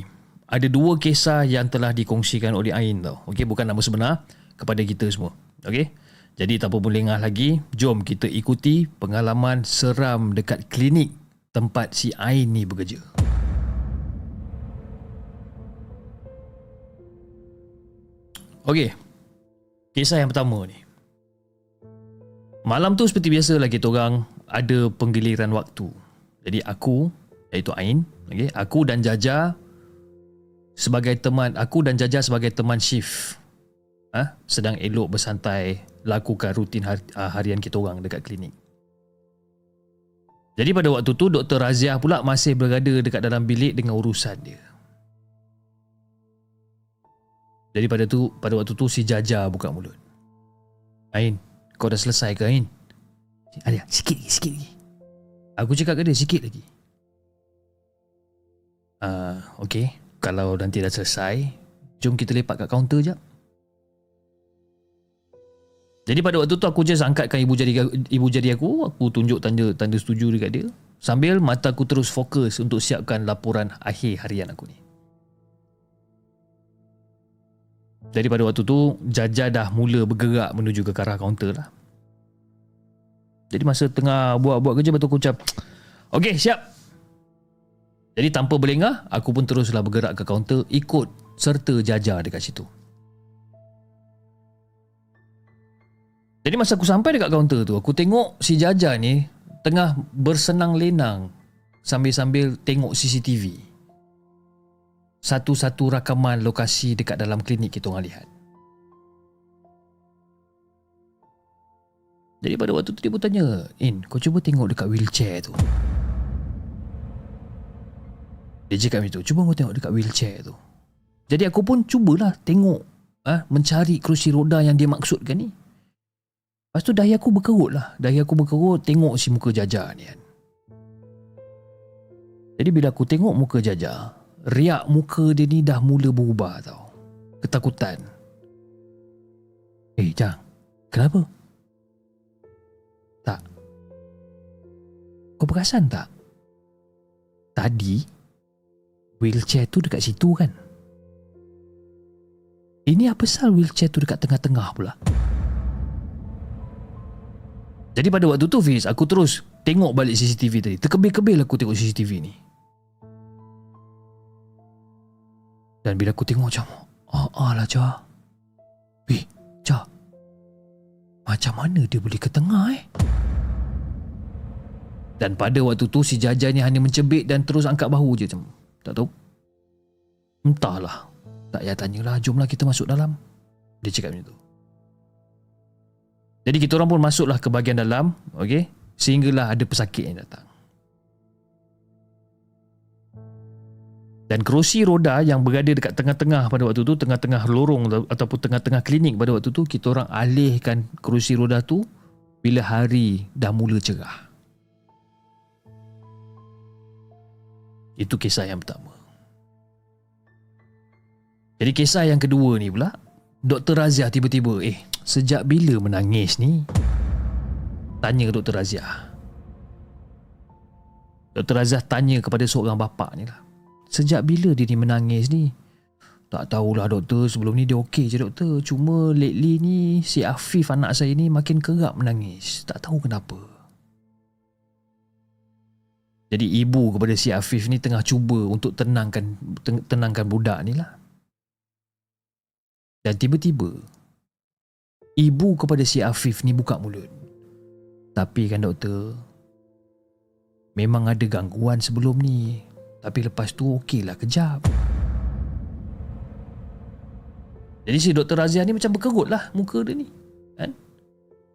Speaker 2: ada dua kisah yang telah dikongsikan oleh Ain tau. Okey, bukan nama sebenar kepada kita semua. Okey. Jadi tanpa berlengah lagi, jom kita ikuti pengalaman seram dekat klinik tempat si Ain ni bekerja. Okey. Kisah yang pertama ni. Malam tu seperti biasa lah kita orang ada penggiliran waktu. Jadi aku iaitu Ain, okey, aku dan Jaja sebagai teman aku dan Jaja sebagai teman shift ha, sedang elok bersantai lakukan rutin har- ah, harian kita orang dekat klinik. Jadi pada waktu tu Dr. Raziah pula masih berada dekat dalam bilik dengan urusan dia. Jadi pada tu pada waktu tu si Jaja buka mulut. Ain, kau dah selesai ke Ain? Ada, sikit lagi, sikit lagi. Aku cakap ke dia sikit lagi. Ah, uh, okey. Kalau nanti dah selesai, jom kita lepak kat kaunter jap. Jadi pada waktu tu aku just angkatkan ibu jari ibu jari aku, aku tunjuk tanda tanda setuju dekat dia. Sambil mata aku terus fokus untuk siapkan laporan akhir harian aku ni. Jadi pada waktu tu Jaja dah mula bergerak menuju ke arah kaunter lah. Jadi masa tengah buat-buat kerja betul aku ucap Okey siap Jadi tanpa berlengah Aku pun teruslah bergerak ke kaunter Ikut serta Jaja dekat situ Jadi masa aku sampai dekat kaunter tu Aku tengok si Jaja ni Tengah bersenang lenang Sambil-sambil tengok CCTV Satu-satu rakaman lokasi dekat dalam klinik kita orang lihat. Jadi pada waktu tu dia pun tanya In kau cuba tengok dekat wheelchair tu. Dia cakap macam tu Cuba kau tengok dekat wheelchair tu. Jadi aku pun cubalah tengok ha, Mencari kerusi roda yang dia maksudkan ni Lepas tu dahi aku berkerut lah Dahi aku berkerut tengok si muka Jaja ni kan Jadi bila aku tengok muka Jaja Riak muka dia ni dah mula berubah tau Ketakutan Eh Jang Kenapa? Tak Kau perasan tak? Tadi Wheelchair tu dekat situ kan? Ini apa sal wheelchair tu dekat tengah-tengah pula? Jadi pada waktu tu Fiz Aku terus tengok balik CCTV tadi. Terkebel-kebel aku tengok CCTV ni. Dan bila aku tengok macam Ah, ah lah Jah Weh Jah Macam mana dia boleh ke tengah eh? Dan pada waktu tu si Jaja ni hanya mencebik Dan terus angkat bahu je macam Tak tahu. Entahlah. Tak payah tanyalah. Jomlah kita masuk dalam. Dia cakap macam tu jadi kita orang pun masuklah ke bahagian dalam, okey? Sehinggalah ada pesakit yang datang. Dan kerusi roda yang berada dekat tengah-tengah pada waktu tu, tengah-tengah lorong ataupun tengah-tengah klinik pada waktu tu, kita orang alihkan kerusi roda tu bila hari dah mula cerah. Itu kisah yang pertama. Jadi kisah yang kedua ni pula, Dr. Razia tiba-tiba, eh, Sejak bila menangis ni? Tanya Dr. Razia. Dr. Razia tanya kepada seorang bapa ni lah. Sejak bila dia ni menangis ni? Tak tahulah doktor, sebelum ni dia okey je doktor. Cuma lately ni si Afif anak saya ni makin kerap menangis. Tak tahu kenapa. Jadi ibu kepada si Afif ni tengah cuba untuk tenangkan tenangkan budak ni lah. Dan tiba-tiba ibu kepada si Afif ni buka mulut. Tapi kan doktor, memang ada gangguan sebelum ni. Tapi lepas tu okey lah kejap. Jadi si Dr. Razia ni macam berkerut lah muka dia ni. Kan?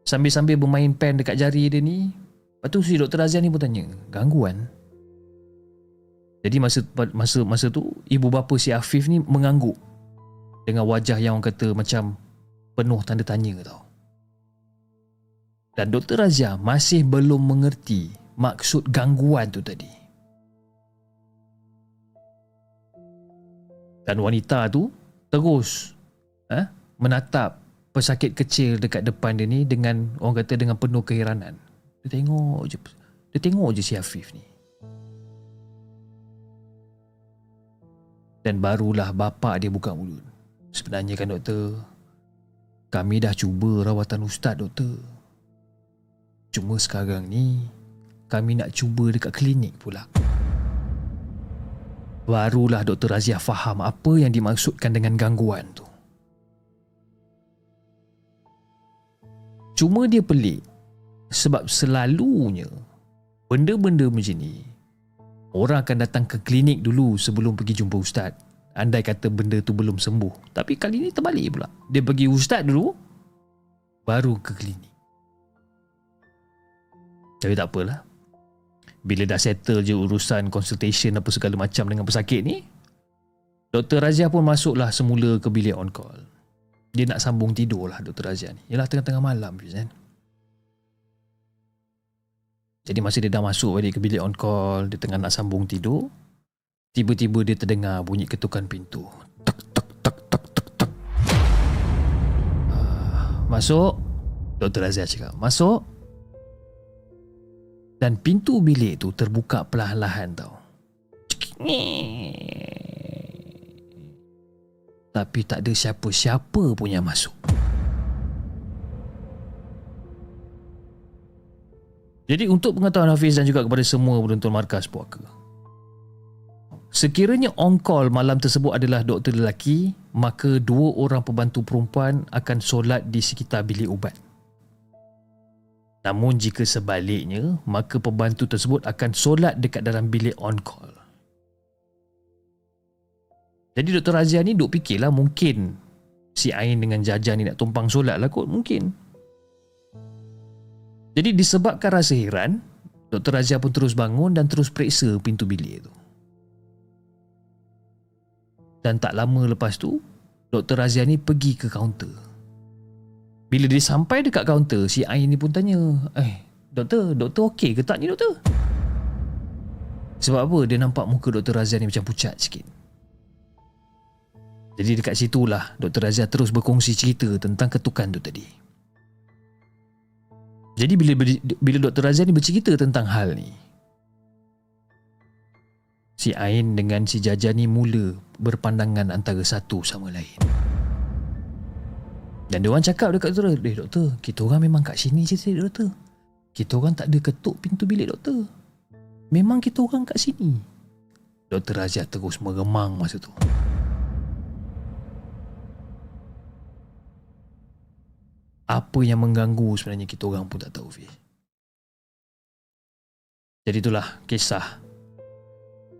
Speaker 2: Sambil-sambil bermain pen dekat jari dia ni. Lepas tu si Dr. Razia ni pun tanya, gangguan? Jadi masa masa masa tu ibu bapa si Afif ni mengangguk dengan wajah yang orang kata macam penuh tanda tanya tau. Dan Dr. Razia masih belum mengerti maksud gangguan tu tadi. Dan wanita tu terus eh, menatap pesakit kecil dekat depan dia ni dengan orang kata dengan penuh keheranan. Dia tengok je dia tengok je si Afif ni. Dan barulah bapa dia buka mulut. Sebenarnya kan doktor, kami dah cuba rawatan ustaz doktor. Cuma sekarang ni kami nak cuba dekat klinik pula. Barulah Dr. Razia faham apa yang dimaksudkan dengan gangguan tu. Cuma dia pelik sebab selalunya benda-benda macam ni orang akan datang ke klinik dulu sebelum pergi jumpa ustaz. Andai kata benda tu belum sembuh. Tapi kali ni terbalik pula. Dia pergi ustaz dulu baru ke klinik. Tapi tak apalah. Bila dah settle je urusan consultation apa segala macam dengan pesakit ni, Dr. Razia pun masuklah semula ke bilik on call dia nak sambung tidur lah Dr. Razia ni. Yalah tengah-tengah malam kan. Jadi masa dia dah masuk balik ke bilik on call, dia tengah nak sambung tidur, tiba-tiba dia terdengar bunyi ketukan pintu. Tak tak tak tak tak tak. Uh, masuk. Dr. Razia cakap, masuk. Dan pintu bilik tu terbuka perlahan-lahan tau. Tapi tak ada siapa-siapa pun yang masuk. Jadi untuk pengetahuan Hafiz dan juga kepada semua penonton markas puaka. Sekiranya on call malam tersebut adalah doktor lelaki, maka dua orang pembantu perempuan akan solat di sekitar bilik ubat. Namun jika sebaliknya, maka pembantu tersebut akan solat dekat dalam bilik on call. Jadi Dr. Razia ni duk fikirlah mungkin si Ain dengan Jaja ni nak tumpang solat lah kot mungkin. Jadi disebabkan rasa heran, Dr. Razia pun terus bangun dan terus periksa pintu bilik tu. Dan tak lama lepas tu, Dr. Razia ni pergi ke kaunter. Bila dia sampai dekat kaunter, si Ain ni pun tanya, Eh, doktor, doktor okey ke tak ni doktor? Sebab apa dia nampak muka Dr. Razia ni macam pucat sikit. Jadi dekat situlah Dr. Razia terus berkongsi cerita tentang ketukan tu tadi. Jadi bila bila Dr. Razia ni bercerita tentang hal ni, si Ain dengan si Jaja ni mula berpandangan antara satu sama lain. Dan dia orang cakap dekat doktor, "Eh doktor, kita orang memang kat sini je tadi doktor. Kita orang tak ada ketuk pintu bilik doktor. Memang kita orang kat sini." Dr. Razia terus meremang masa tu. apa yang mengganggu sebenarnya kita orang pun tak tahu Fiz. Jadi itulah kisah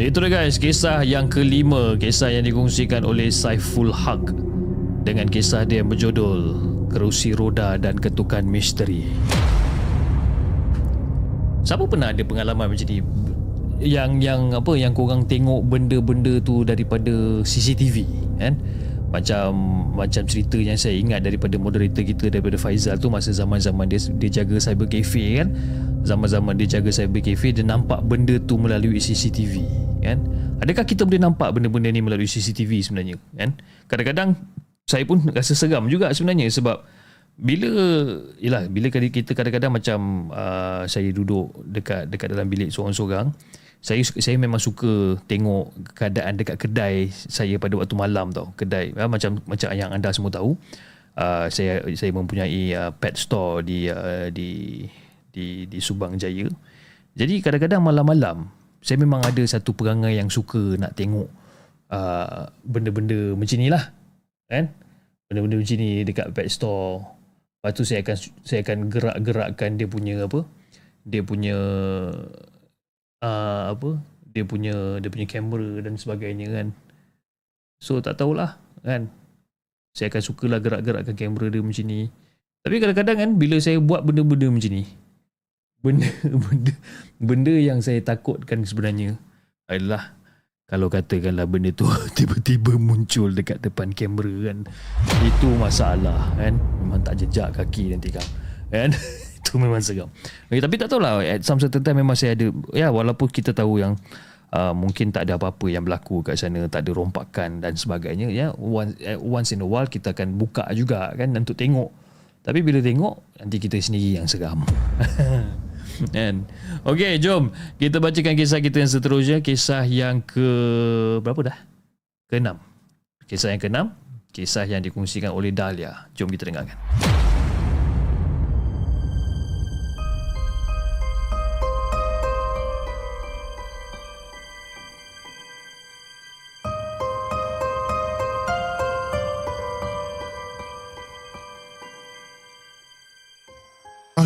Speaker 2: Itu dia guys, kisah yang kelima, kisah yang dikongsikan oleh Saiful Haq dengan kisah dia yang berjudul Kerusi Roda dan Ketukan Misteri. Siapa pernah ada pengalaman macam ni? Yang yang apa yang korang tengok benda-benda tu daripada CCTV kan macam macam cerita yang saya ingat daripada moderator kita daripada Faizal tu masa zaman-zaman dia dia jaga cyber cafe kan. Zaman-zaman dia jaga cyber cafe dia nampak benda tu melalui CCTV kan? Adakah kita boleh nampak benda-benda ni melalui CCTV sebenarnya kan? Kadang-kadang saya pun rasa seram juga sebenarnya sebab bila yalah bila kita kadang-kadang macam uh, saya duduk dekat dekat dalam bilik seorang-seorang saya saya memang suka tengok keadaan dekat kedai saya pada waktu malam tau. Kedai uh, macam macam yang anda semua tahu. Uh, saya saya mempunyai uh, pet store di uh, di di di Subang Jaya. Jadi kadang-kadang malam-malam saya memang ada satu perangai yang suka nak tengok uh, benda-benda macam ni lah kan? Benda-benda macam ni dekat pet store. Lepas tu saya akan saya akan gerak-gerakkan dia punya apa? Dia punya uh, apa? Dia punya dia punya kamera dan sebagainya kan. So tak tahulah kan. Saya akan sukalah gerak-gerakkan kamera dia macam ni. Tapi kadang-kadang kan bila saya buat benda-benda macam ni benda benda benda yang saya takutkan sebenarnya adalah kalau katakanlah benda tu tiba-tiba muncul dekat depan kamera kan itu masalah kan memang tak jejak kaki nanti kan kan itu memang seram okay, tapi tak tahulah at some certain time memang saya ada ya walaupun kita tahu yang uh, mungkin tak ada apa-apa yang berlaku kat sana tak ada rompakan dan sebagainya ya once, once in a while kita akan buka juga kan untuk tengok tapi bila tengok nanti kita sendiri yang seram Kan? Okey, jom kita bacakan kisah kita yang seterusnya, kisah yang ke berapa dah? Keenam. Kisah yang keenam, kisah yang dikongsikan oleh Dahlia. Jom kita dengarkan.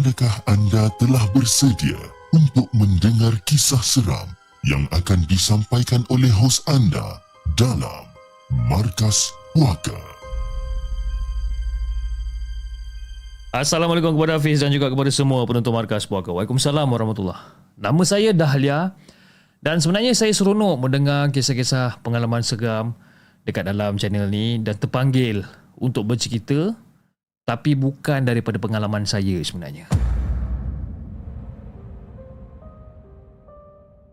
Speaker 3: Adakah anda telah bersedia untuk mendengar kisah seram yang akan disampaikan oleh hos anda dalam Markas Puaka?
Speaker 2: Assalamualaikum kepada Hafiz dan juga kepada semua penonton Markas Puaka. Waalaikumsalam warahmatullahi Nama saya Dahlia dan sebenarnya saya seronok mendengar kisah-kisah pengalaman seram dekat dalam channel ni dan terpanggil untuk bercerita tapi bukan daripada pengalaman saya sebenarnya.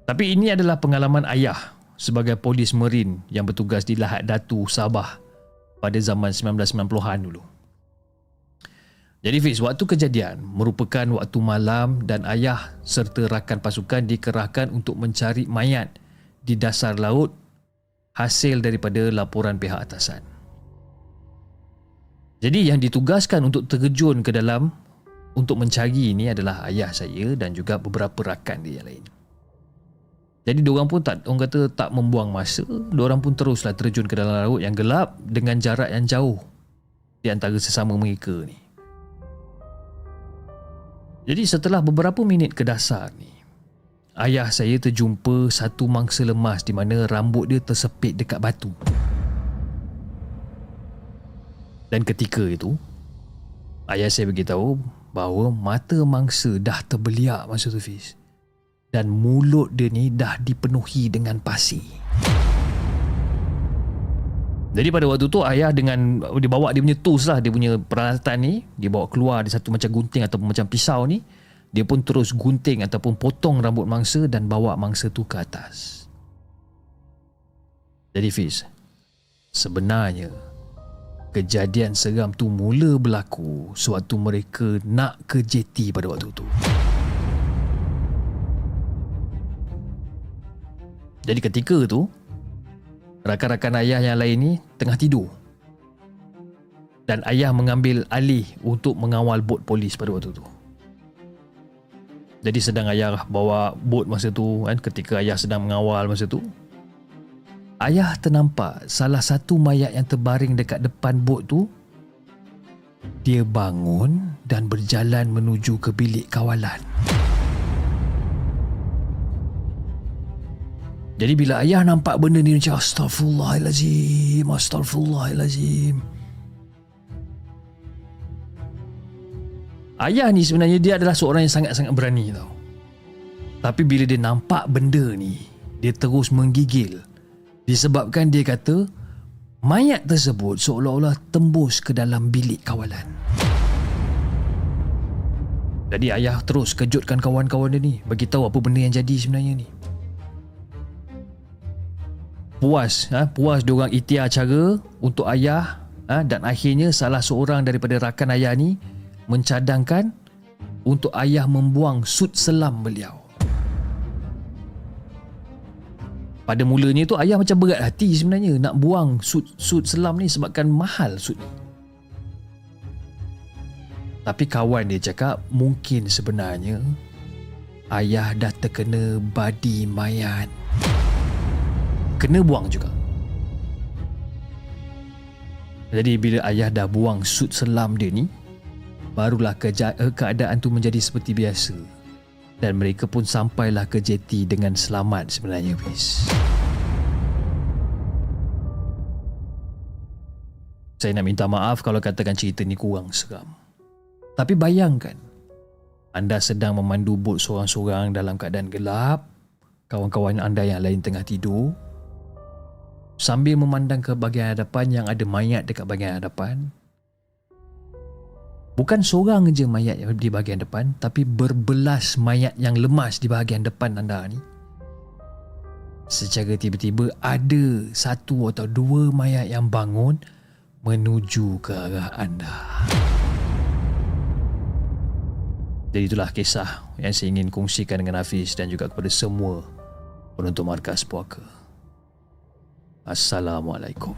Speaker 2: Tapi ini adalah pengalaman ayah sebagai polis merin yang bertugas di Lahad Datu, Sabah pada zaman 1990-an dulu. Jadi Fiz, waktu kejadian merupakan waktu malam dan ayah serta rakan pasukan dikerahkan untuk mencari mayat di dasar laut hasil daripada laporan pihak atasan. Jadi yang ditugaskan untuk terjun ke dalam untuk mencari ini adalah ayah saya dan juga beberapa rakan dia yang lain. Jadi diorang pun tak orang kata tak membuang masa, diorang pun teruslah terjun ke dalam laut yang gelap dengan jarak yang jauh di antara sesama mereka ni. Jadi setelah beberapa minit ke dasar ni, ayah saya terjumpa satu mangsa lemas di mana rambut dia tersepit dekat batu. Dan ketika itu, ayah saya beritahu bahawa mata mangsa dah terbeliak masa tu Fiz. Dan mulut dia ni dah dipenuhi dengan pasir. Jadi pada waktu tu ayah dengan dia bawa dia punya tools lah, dia punya peralatan ni, dia bawa keluar di satu macam gunting ataupun macam pisau ni, dia pun terus gunting ataupun potong rambut mangsa dan bawa mangsa tu ke atas. Jadi Fiz, sebenarnya Kejadian seram tu mula berlaku sewaktu mereka nak ke JT pada waktu tu. Jadi ketika tu, rakan-rakan ayah yang lain ni tengah tidur. Dan ayah mengambil alih untuk mengawal bot polis pada waktu tu. Jadi sedang ayah bawa bot masa tu kan ketika ayah sedang mengawal masa tu, ayah ternampak salah satu mayat yang terbaring dekat depan bot tu dia bangun dan berjalan menuju ke bilik kawalan. Jadi bila ayah nampak benda ni macam Astaghfirullahalazim, Astaghfirullahalazim. Ayah ni sebenarnya dia adalah seorang yang sangat-sangat berani tau. Tapi bila dia nampak benda ni, dia terus menggigil disebabkan dia kata mayat tersebut seolah-olah tembus ke dalam bilik kawalan. Jadi ayah terus kejutkan kawan-kawan dia ni bagi tahu apa benda yang jadi sebenarnya ni. Puas, ha? puas diorang ikhtiar cara untuk ayah ha? dan akhirnya salah seorang daripada rakan ayah ni mencadangkan untuk ayah membuang sud selam beliau. Pada mulanya tu ayah macam berat hati sebenarnya nak buang sud sud selam ni sebabkan mahal sud. Tapi kawan dia cakap mungkin sebenarnya ayah dah terkena badi mayat. Kena buang juga. Jadi bila ayah dah buang sud selam dia ni, barulah keja- eh, keadaan tu menjadi seperti biasa. Dan mereka pun sampailah ke jeti dengan selamat sebenarnya, Fiz. Saya nak minta maaf kalau katakan cerita ni kurang seram. Tapi bayangkan, anda sedang memandu bot seorang-seorang dalam keadaan gelap, kawan-kawan anda yang lain tengah tidur, sambil memandang ke bahagian hadapan yang ada mayat dekat bahagian hadapan. Bukan seorang je mayat yang di bahagian depan, tapi berbelas mayat yang lemas di bahagian depan anda ni. Secara tiba-tiba ada satu atau dua mayat yang bangun menuju ke arah anda. Jadi itulah kisah yang saya ingin kongsikan dengan Hafiz dan juga kepada semua penonton markas puaka. Assalamualaikum.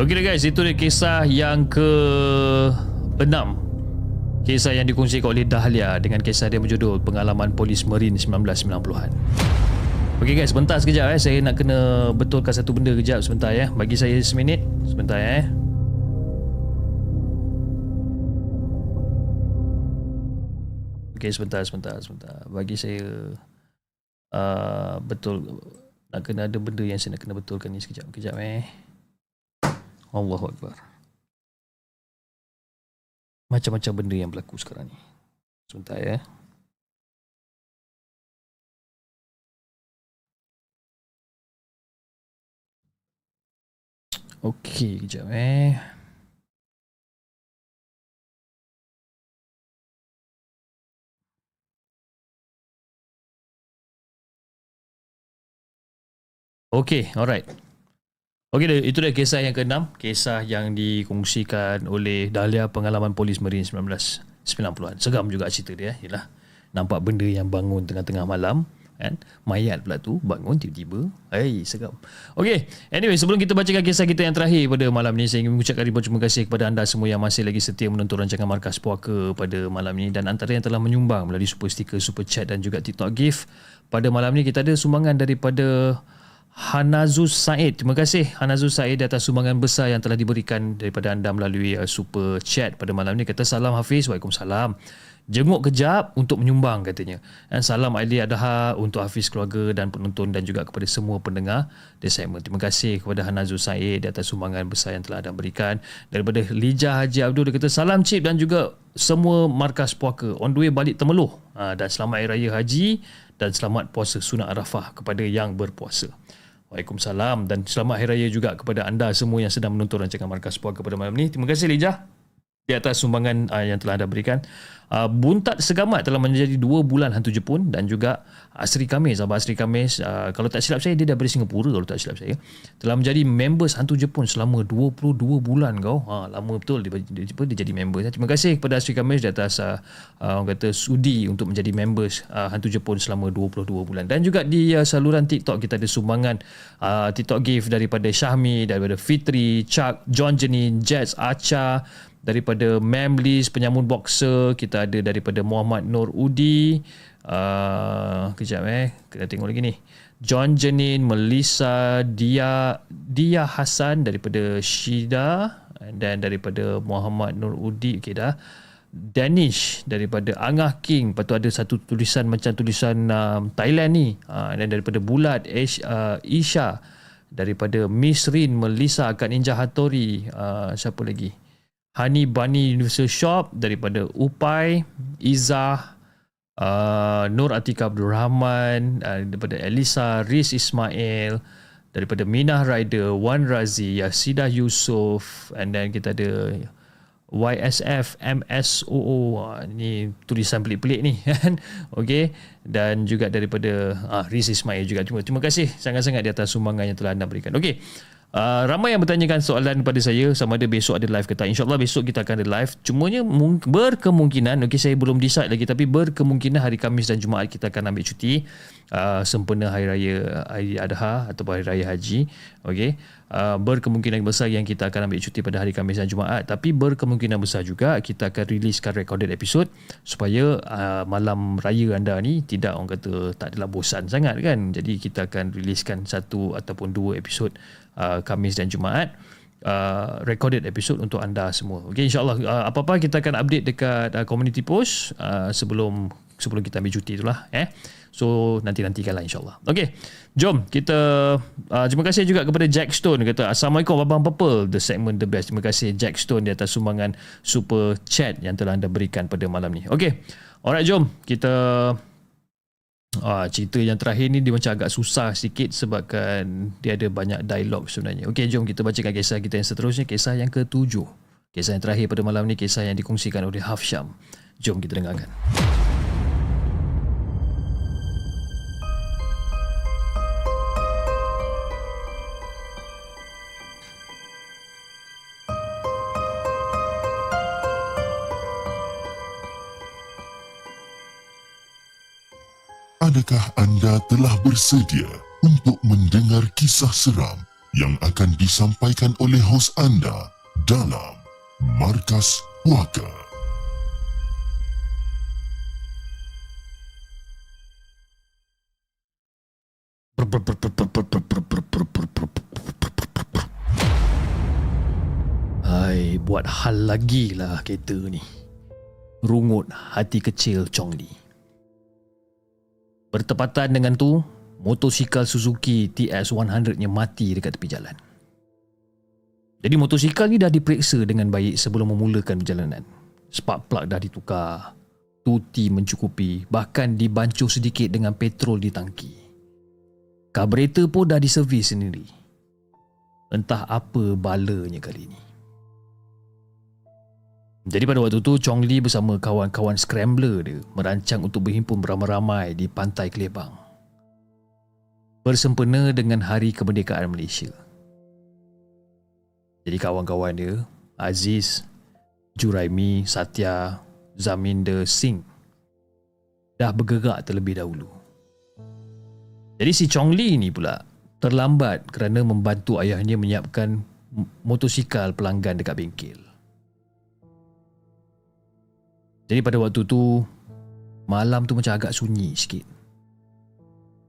Speaker 2: Okey guys, itu dia kisah yang ke 6. Kisah yang dikongsikan oleh Dahlia dengan kisah dia berjudul Pengalaman Polis Marine 1990-an. Okey guys, sebentar sekejap eh. Saya nak kena betulkan satu benda kejap sebentar ya. Bagi saya seminit. Sebentar eh. Okey, sebentar, sebentar, sebentar. Bagi saya uh, betul nak kena ada benda yang saya nak kena betulkan ni sekejap. Kejap eh. Allahu Akbar. Macam-macam benda yang berlaku sekarang ni. Sebentar ya. Okey, kejap eh. Okey, alright. Okey, itu dia kisah yang keenam. Kisah yang dikongsikan oleh Dahlia pengalaman polis Marine 1990-an. Seram juga cerita dia. Yalah. Nampak benda yang bangun tengah-tengah malam. Kan? Mayat pula tu bangun tiba-tiba. Hei, seram. Okey, anyway sebelum kita bacakan kisah kita yang terakhir pada malam ni, saya ingin mengucapkan ribuan terima kasih kepada anda semua yang masih lagi setia menonton rancangan Markas Puaka pada malam ni dan antara yang telah menyumbang melalui super sticker, super chat dan juga TikTok gift. Pada malam ni kita ada sumbangan daripada Hanazus Said. Terima kasih Hanazus Said atas sumbangan besar yang telah diberikan daripada anda melalui uh, super chat pada malam ni. Kata salam Hafiz. Waalaikumsalam. Jenguk kejap untuk menyumbang katanya. Dan salam Aili Adha untuk Hafiz keluarga dan penonton dan juga kepada semua pendengar di segmen. Terima kasih kepada Hanazus Said atas sumbangan besar yang telah anda berikan. Daripada Lijah Haji Abdul dia kata salam Cip dan juga semua markas puaka on the way balik Temeloh. Ha, dan selamat Hari Raya Haji dan selamat puasa sunat Arafah kepada yang berpuasa. Waalaikumsalam dan selamat Hari Raya juga kepada anda semua yang sedang menonton rancangan Markas Puaka pada malam ini. Terima kasih Lijah di atas sumbangan uh, yang telah anda berikan. Uh, Buntat Segamat telah menjadi dua bulan hantu Jepun dan juga Asri Kamis, Abah Asri Kamis, uh, kalau tak silap saya, dia dari Singapura kalau tak silap saya. Telah menjadi members hantu Jepun selama 22 bulan kau. Ha, lama betul dia, dia, dia, dia jadi members. Terima kasih kepada Asri Kamis di atas uh, uh, orang kata sudi untuk menjadi members uh, hantu Jepun selama 22 bulan. Dan juga di uh, saluran TikTok kita ada sumbangan uh, TikTok gift daripada Syahmi, daripada Fitri, Chuck, John Jenin, Jets, Acha, daripada Memlis penyamun boxer kita ada daripada Muhammad Nur Udi uh, kejap eh kita tengok lagi ni. John Jenin Melissa Dia Dia Hasan daripada Shida dan daripada Muhammad Nur Udi okey dah. Danish daripada Angah King lepas tu ada satu tulisan macam tulisan um, Thailand ni. Uh, dan daripada Bulat Ish, uh, Isha. Daripada Miss Rin Melissa Kak Ninja Hattori. Uh, siapa lagi Honey Bunny Universal Shop daripada Upai Izzah uh, Nur Atika Abdul Rahman uh, daripada Elisa Riz Ismail daripada Minah Rider Wan Razi Yasidah Yusof and then kita ada YSF MSOO ni tulisan pelik-pelik ni kan? Okey dan juga daripada ah Riz Ismail juga. Terima, terima kasih sangat-sangat di atas sumbangan yang telah anda berikan. Okey Uh, ramai yang bertanyakan soalan kepada saya sama ada besok ada live ke tak. InsyaAllah besok kita akan ada live. Cumanya berkemungkinan, okay, saya belum decide lagi tapi berkemungkinan hari Kamis dan Jumaat kita akan ambil cuti uh, sempena Hari Raya Hari Adha atau Hari Raya Haji. Okay. Uh, berkemungkinan besar yang kita akan ambil cuti pada hari Kamis dan Jumaat. Tapi berkemungkinan besar juga kita akan riliskan recorded episode supaya uh, malam raya anda ni tidak orang kata tak adalah bosan sangat kan. Jadi kita akan riliskan satu ataupun dua episod uh, Khamis dan Jumaat uh, recorded episode untuk anda semua. Okey insyaallah uh, apa-apa kita akan update dekat uh, community post uh, sebelum sebelum kita ambil cuti itulah eh. So nanti-nantikanlah insyaallah. Okey. Jom kita uh, terima kasih juga kepada Jack Stone kata Assalamualaikum Abang Purple the segment the best. Terima kasih Jack Stone di atas sumbangan super chat yang telah anda berikan pada malam ni. Okey. Alright jom kita Ah, cerita yang terakhir ni dia macam agak susah sikit sebabkan dia ada banyak dialog sebenarnya. Okey, jom kita bacakan kisah kita yang seterusnya, kisah yang ketujuh. Kisah yang terakhir pada malam ni kisah yang dikongsikan oleh Hafsyam. Jom kita dengarkan.
Speaker 3: Adakah anda telah bersedia untuk mendengar kisah seram yang akan disampaikan oleh hos anda dalam Markas Puaka?
Speaker 2: Hai, buat hal lagi lah kereta ni. Rungut hati kecil Chong Li. Bertepatan dengan tu, motosikal Suzuki TS100-nya mati dekat tepi jalan. Jadi motosikal ni dah diperiksa dengan baik sebelum memulakan perjalanan. Spark plug dah ditukar, tuti mencukupi, bahkan dibancuh sedikit dengan petrol di tangki. Karburator pun dah diservis sendiri. Entah apa balanya kali ni. Jadi pada waktu tu Chong Li bersama kawan-kawan scrambler dia merancang untuk berhimpun beramai-ramai di pantai Kelebang. Bersempena dengan Hari Kemerdekaan Malaysia. Jadi kawan-kawan dia, Aziz, Juraimi, Satya, Zaminder Singh dah bergerak terlebih dahulu. Jadi si Chong Li ni pula terlambat kerana membantu ayahnya menyiapkan motosikal pelanggan dekat bengkel. Jadi pada waktu tu Malam tu macam agak sunyi sikit.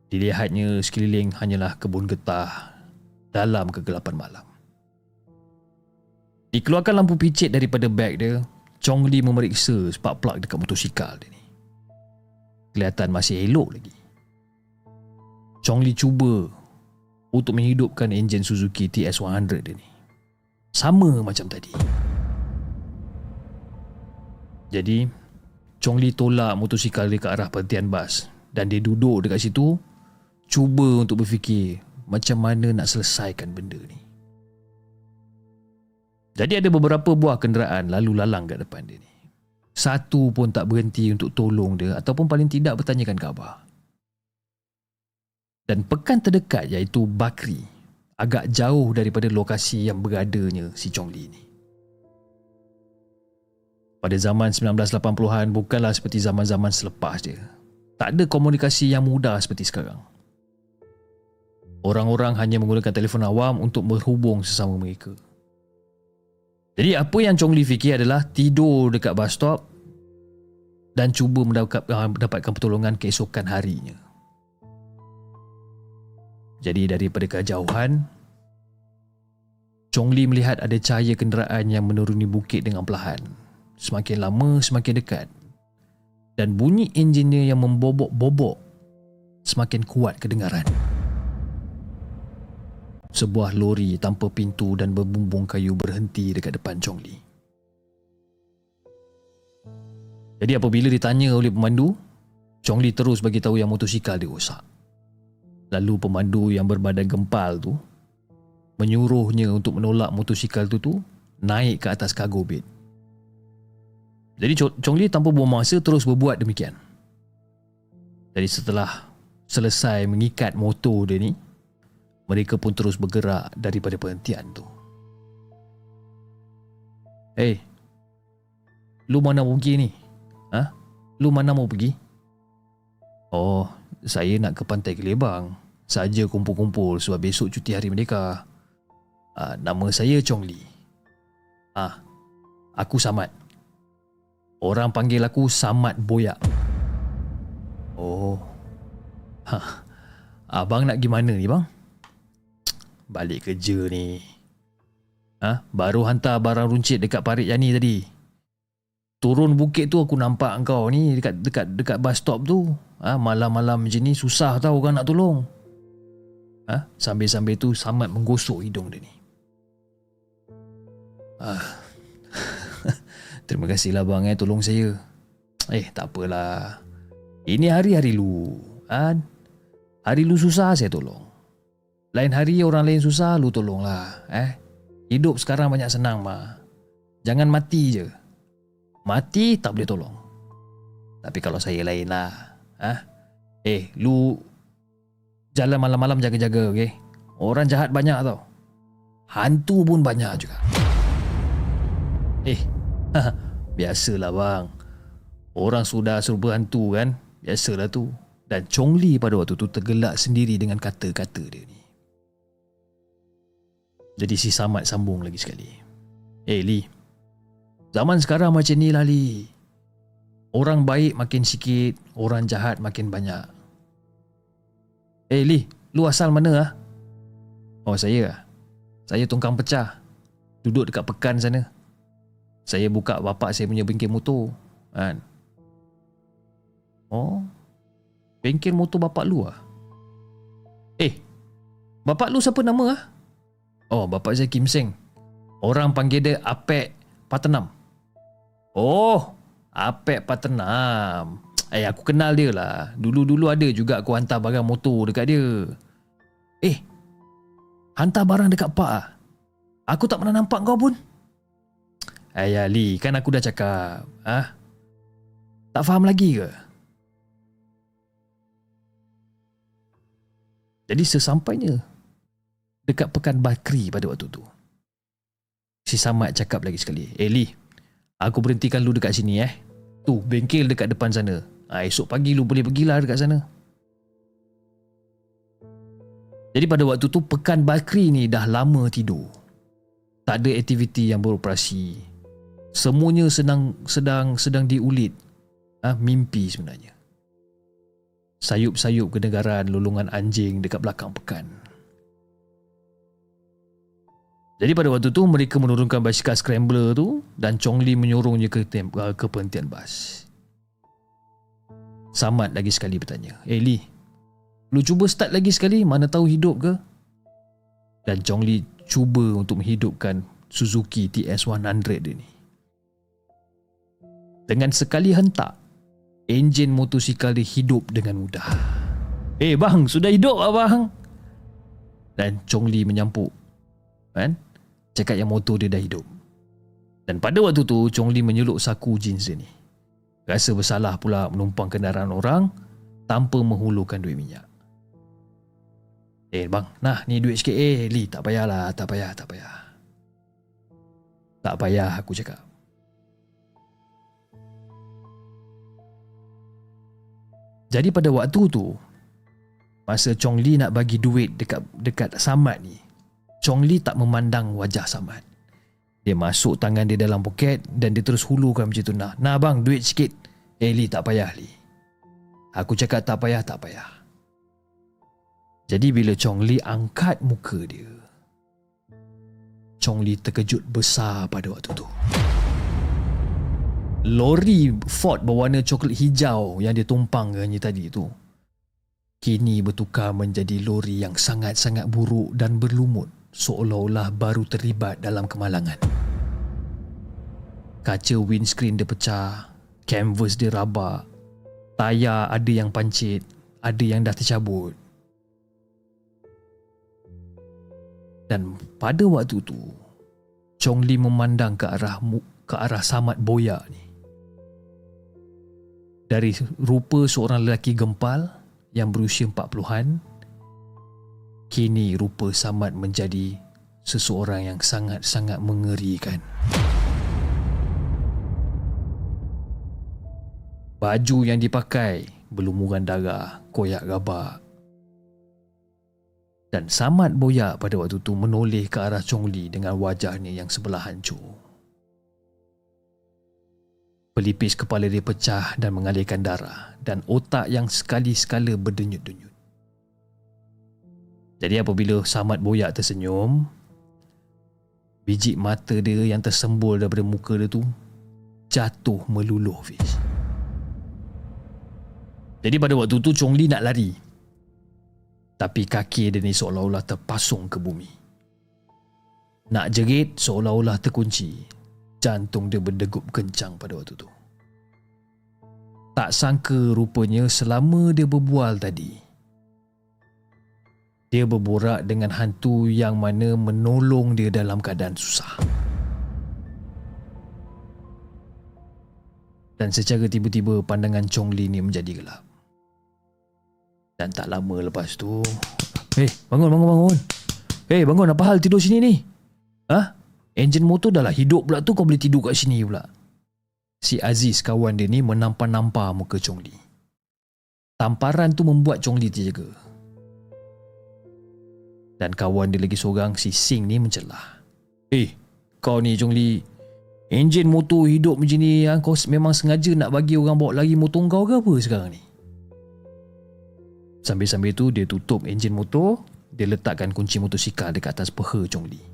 Speaker 2: Dilihatnya sekeliling hanyalah kebun getah Dalam kegelapan malam. Dikeluarkan lampu picit daripada beg dia Chong Li memeriksa spark plug dekat motosikal dia ni. Kelihatan masih elok lagi. Chong Li cuba Untuk menghidupkan enjin Suzuki TS100 dia ni. Sama macam tadi jadi, Chong Li tolak motosikal dia ke arah perhentian bas dan dia duduk dekat situ cuba untuk berfikir macam mana nak selesaikan benda ni. Jadi ada beberapa buah kenderaan lalu lalang kat depan dia ni. Satu pun tak berhenti untuk tolong dia ataupun paling tidak bertanyakan khabar. Dan pekan terdekat iaitu Bakri agak jauh daripada lokasi yang beradanya si Chong Li ni pada zaman 1980-an bukanlah seperti zaman-zaman selepas dia. Tak ada komunikasi yang mudah seperti sekarang. Orang-orang hanya menggunakan telefon awam untuk berhubung sesama mereka. Jadi apa yang Chong Li fikir adalah tidur dekat bus stop dan cuba mendapatkan pertolongan keesokan harinya. Jadi daripada kejauhan, Chong Li melihat ada cahaya kenderaan yang menuruni bukit dengan perlahan semakin lama semakin dekat dan bunyi enjinnya yang membobok-bobok semakin kuat kedengaran. Sebuah lori tanpa pintu dan berbumbung kayu berhenti dekat depan Chong Li. Jadi apabila ditanya oleh pemandu, Chong Li terus bagi tahu yang motosikal dia rosak. Lalu pemandu yang berbadan gempal tu menyuruhnya untuk menolak motosikal tu tu naik ke atas cargo bed. Jadi Chong Li tanpa buang masa terus berbuat demikian. Jadi setelah selesai mengikat motor dia ni, mereka pun terus bergerak daripada perhentian tu. Eh, hey, lu mana mau pergi ni? Ha? Lu mana mau pergi? Oh, saya nak ke pantai Kelebang. Saja kumpul-kumpul sebab besok cuti hari merdeka. Uh, nama saya Chong Li. Ah, aku Samad. Orang panggil aku Samad Boyak. Oh. Ha. Abang nak gimana ni bang? Balik kerja ni. Ha? Baru hantar barang runcit dekat Parit Yani tadi. Turun bukit tu aku nampak kau ni dekat dekat dekat bus stop tu. Ha? Malam-malam macam ni susah tau orang nak tolong. Ha? Sambil-sambil tu Samad menggosok hidung dia ni. Ah. Terima kasihlah bang eh tolong saya. Eh tak apalah. Ini hari-hari lu. Kan? Hari lu susah saya tolong. Lain hari orang lain susah lu tolonglah. Eh? Hidup sekarang banyak senang mah. Jangan mati je. Mati tak boleh tolong. Tapi kalau saya lain lah. Ha? Eh, lu jalan malam-malam jaga-jaga, okey? Orang jahat banyak tau. Hantu pun banyak juga. Eh, biasalah bang. Orang sudah suruh berhantu kan? Biasalah tu. Dan Chong Li pada waktu tu tergelak sendiri dengan kata-kata dia ni. Jadi si Samad sambung lagi sekali. Eh Li, zaman sekarang macam ni lah Li. Orang baik makin sikit, orang jahat makin banyak. Eh Li, lu asal mana ah? Oh saya ah. Saya tungkang pecah. Duduk dekat pekan sana. Saya buka bapak saya punya bengkel motor. Kan? Oh. Bengkel motor bapak lu ah. Eh. Bapak lu siapa nama ah? Oh, bapak saya Kim Seng. Orang panggil dia Apek Patenam. Oh, Apek Patenam. Eh, aku kenal dia lah. Dulu-dulu ada juga aku hantar barang motor dekat dia. Eh, hantar barang dekat Pak ah? Aku tak pernah nampak kau pun. Eh, ya Lee, kan aku dah cakap. Ah, Tak faham lagi ke? Jadi sesampainya dekat Pekan Bakri pada waktu tu. Si Samad cakap lagi sekali. Eh Lee, aku berhentikan lu dekat sini eh. Tu, bengkel dekat depan sana. Ha, esok pagi lu boleh pergilah dekat sana. Jadi pada waktu tu Pekan Bakri ni dah lama tidur. Tak ada aktiviti yang beroperasi. Semuanya sedang sedang sedang diulit. Ha, mimpi sebenarnya. Sayup-sayup kedengaran lulungan anjing dekat belakang pekan. Jadi pada waktu tu mereka menurunkan basikal scrambler tu dan Chong Li menyuruhnya ke, tem- ke penghentian bas. Samad lagi sekali bertanya. Eh Lee, lu cuba start lagi sekali mana tahu hidup ke? Dan Chong Li cuba untuk menghidupkan Suzuki TS100 dia ni. Dengan sekali hentak, enjin motosikal dia hidup dengan mudah. Eh bang, sudah hidup lah bang. Dan Chong Li menyampuk. Kan? Cakap yang motor dia dah hidup. Dan pada waktu tu, Chong Li menyeluk saku jeans dia ni. Rasa bersalah pula menumpang kendaraan orang tanpa menghulurkan duit minyak. Eh bang, nah ni duit sikit eh. Li, tak payahlah, tak payah, tak payah. Tak payah aku cakap. Jadi pada waktu tu, masa Chong Li nak bagi duit dekat dekat Samad ni, Chong Li tak memandang wajah Samad. Dia masuk tangan dia dalam poket dan dia terus hulurkan macam tu. Nah, nah bang, duit sikit. Eh Li, tak payah Li. Aku cakap tak payah, tak payah. Jadi bila Chong Li angkat muka dia, Chong Li terkejut besar pada waktu tu. Lori Ford berwarna coklat hijau yang dia tumpang kan tadi tu kini bertukar menjadi lori yang sangat-sangat buruk dan berlumut seolah-olah baru terlibat dalam kemalangan. Kaca windscreen dia pecah, canvas dia rabak, tayar ada yang pancit, ada yang dah tercabut. Dan pada waktu tu, Chong Li memandang ke arah ke arah Samad Boya ni. Dari rupa seorang lelaki gempal yang berusia 40-an, kini rupa Samad menjadi seseorang yang sangat-sangat mengerikan. Baju yang dipakai berlumuran darah, koyak gabak. Dan Samad boyak pada waktu tu menoleh ke arah Chong Li dengan wajahnya yang sebelah hancur. Pelipis kepala dia pecah dan mengalirkan darah dan otak yang sekali-sekala berdenyut-denyut. Jadi apabila Samad Boyak tersenyum, biji mata dia yang tersembul daripada muka dia tu jatuh meluluh Fiz. Jadi pada waktu tu Chong Li nak lari. Tapi kaki dia ni seolah-olah terpasung ke bumi. Nak jerit seolah-olah terkunci jantung dia berdegup kencang pada waktu tu. Tak sangka rupanya selama dia berbual tadi, dia berborak dengan hantu yang mana menolong dia dalam keadaan susah. Dan secara tiba-tiba pandangan Chong Li ni menjadi gelap. Dan tak lama lepas tu, "Hei, bangun bangun bangun. Hei, bangun apa hal tidur sini ni?" "Hah? Enjin motor dah lah hidup pula tu kau boleh tidur kat sini pula. Si Aziz kawan dia ni menampar-nampar muka Chong Li. Tamparan tu membuat Chong Li terjaga. Dan kawan dia lagi seorang si Sing ni mencelah. Eh, kau ni Chong Li. Enjin motor hidup macam ni yang kau memang sengaja nak bagi orang bawa lagi motor kau ke apa sekarang ni? Sambil-sambil tu dia tutup enjin motor, dia letakkan kunci motosikal dekat atas peha Chong Li.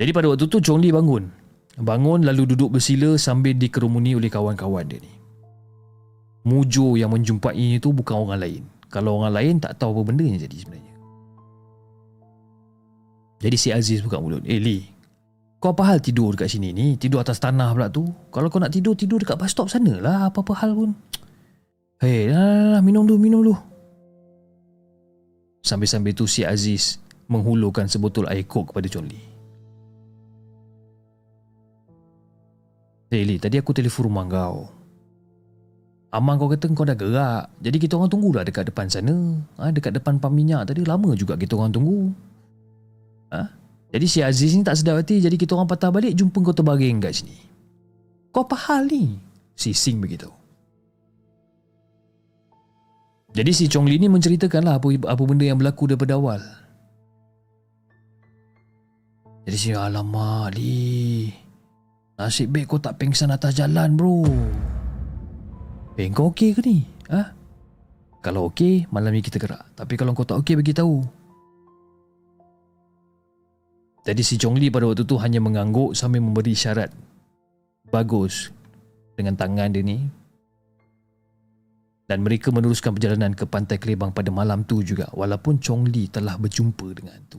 Speaker 2: Jadi pada waktu tu Chong Li bangun. Bangun lalu duduk bersila sambil dikerumuni oleh kawan-kawan dia ni. Mujo yang menjumpai itu bukan orang lain. Kalau orang lain tak tahu apa benda yang jadi sebenarnya. Jadi si Aziz buka mulut. Eh Li, kau apa hal tidur dekat sini ni? Tidur atas tanah pula tu. Kalau kau nak tidur, tidur dekat bus stop sana lah. Apa-apa hal pun. Hei, dah, dah, dah, minum dulu, minum dulu. Sambil-sambil tu si Aziz menghulurkan sebotol air kok kepada Chong Lee, tadi aku telefon rumah kau. Amang kau kata kau dah gerak. Jadi kita orang tunggulah dekat depan sana. Ha, dekat depan pam minyak tadi lama juga kita orang tunggu. Ha? Jadi si Aziz ni tak sedar hati. Jadi kita orang patah balik jumpa kau terbaring kat sini. Kau apa hal ni? Si Sing begitu. Jadi si Chong Li ni menceritakanlah apa, apa benda yang berlaku daripada awal. Jadi si alamak Lee. Nasib baik kau tak pengsan atas jalan bro Eh kau okey ke ni? Ha? Kalau okey malam ni kita gerak Tapi kalau kau tak okey bagi tahu Jadi si Chong Li pada waktu tu hanya mengangguk sambil memberi syarat Bagus Dengan tangan dia ni dan mereka meneruskan perjalanan ke pantai Kelebang pada malam tu juga walaupun Chong Li telah berjumpa dengan tu.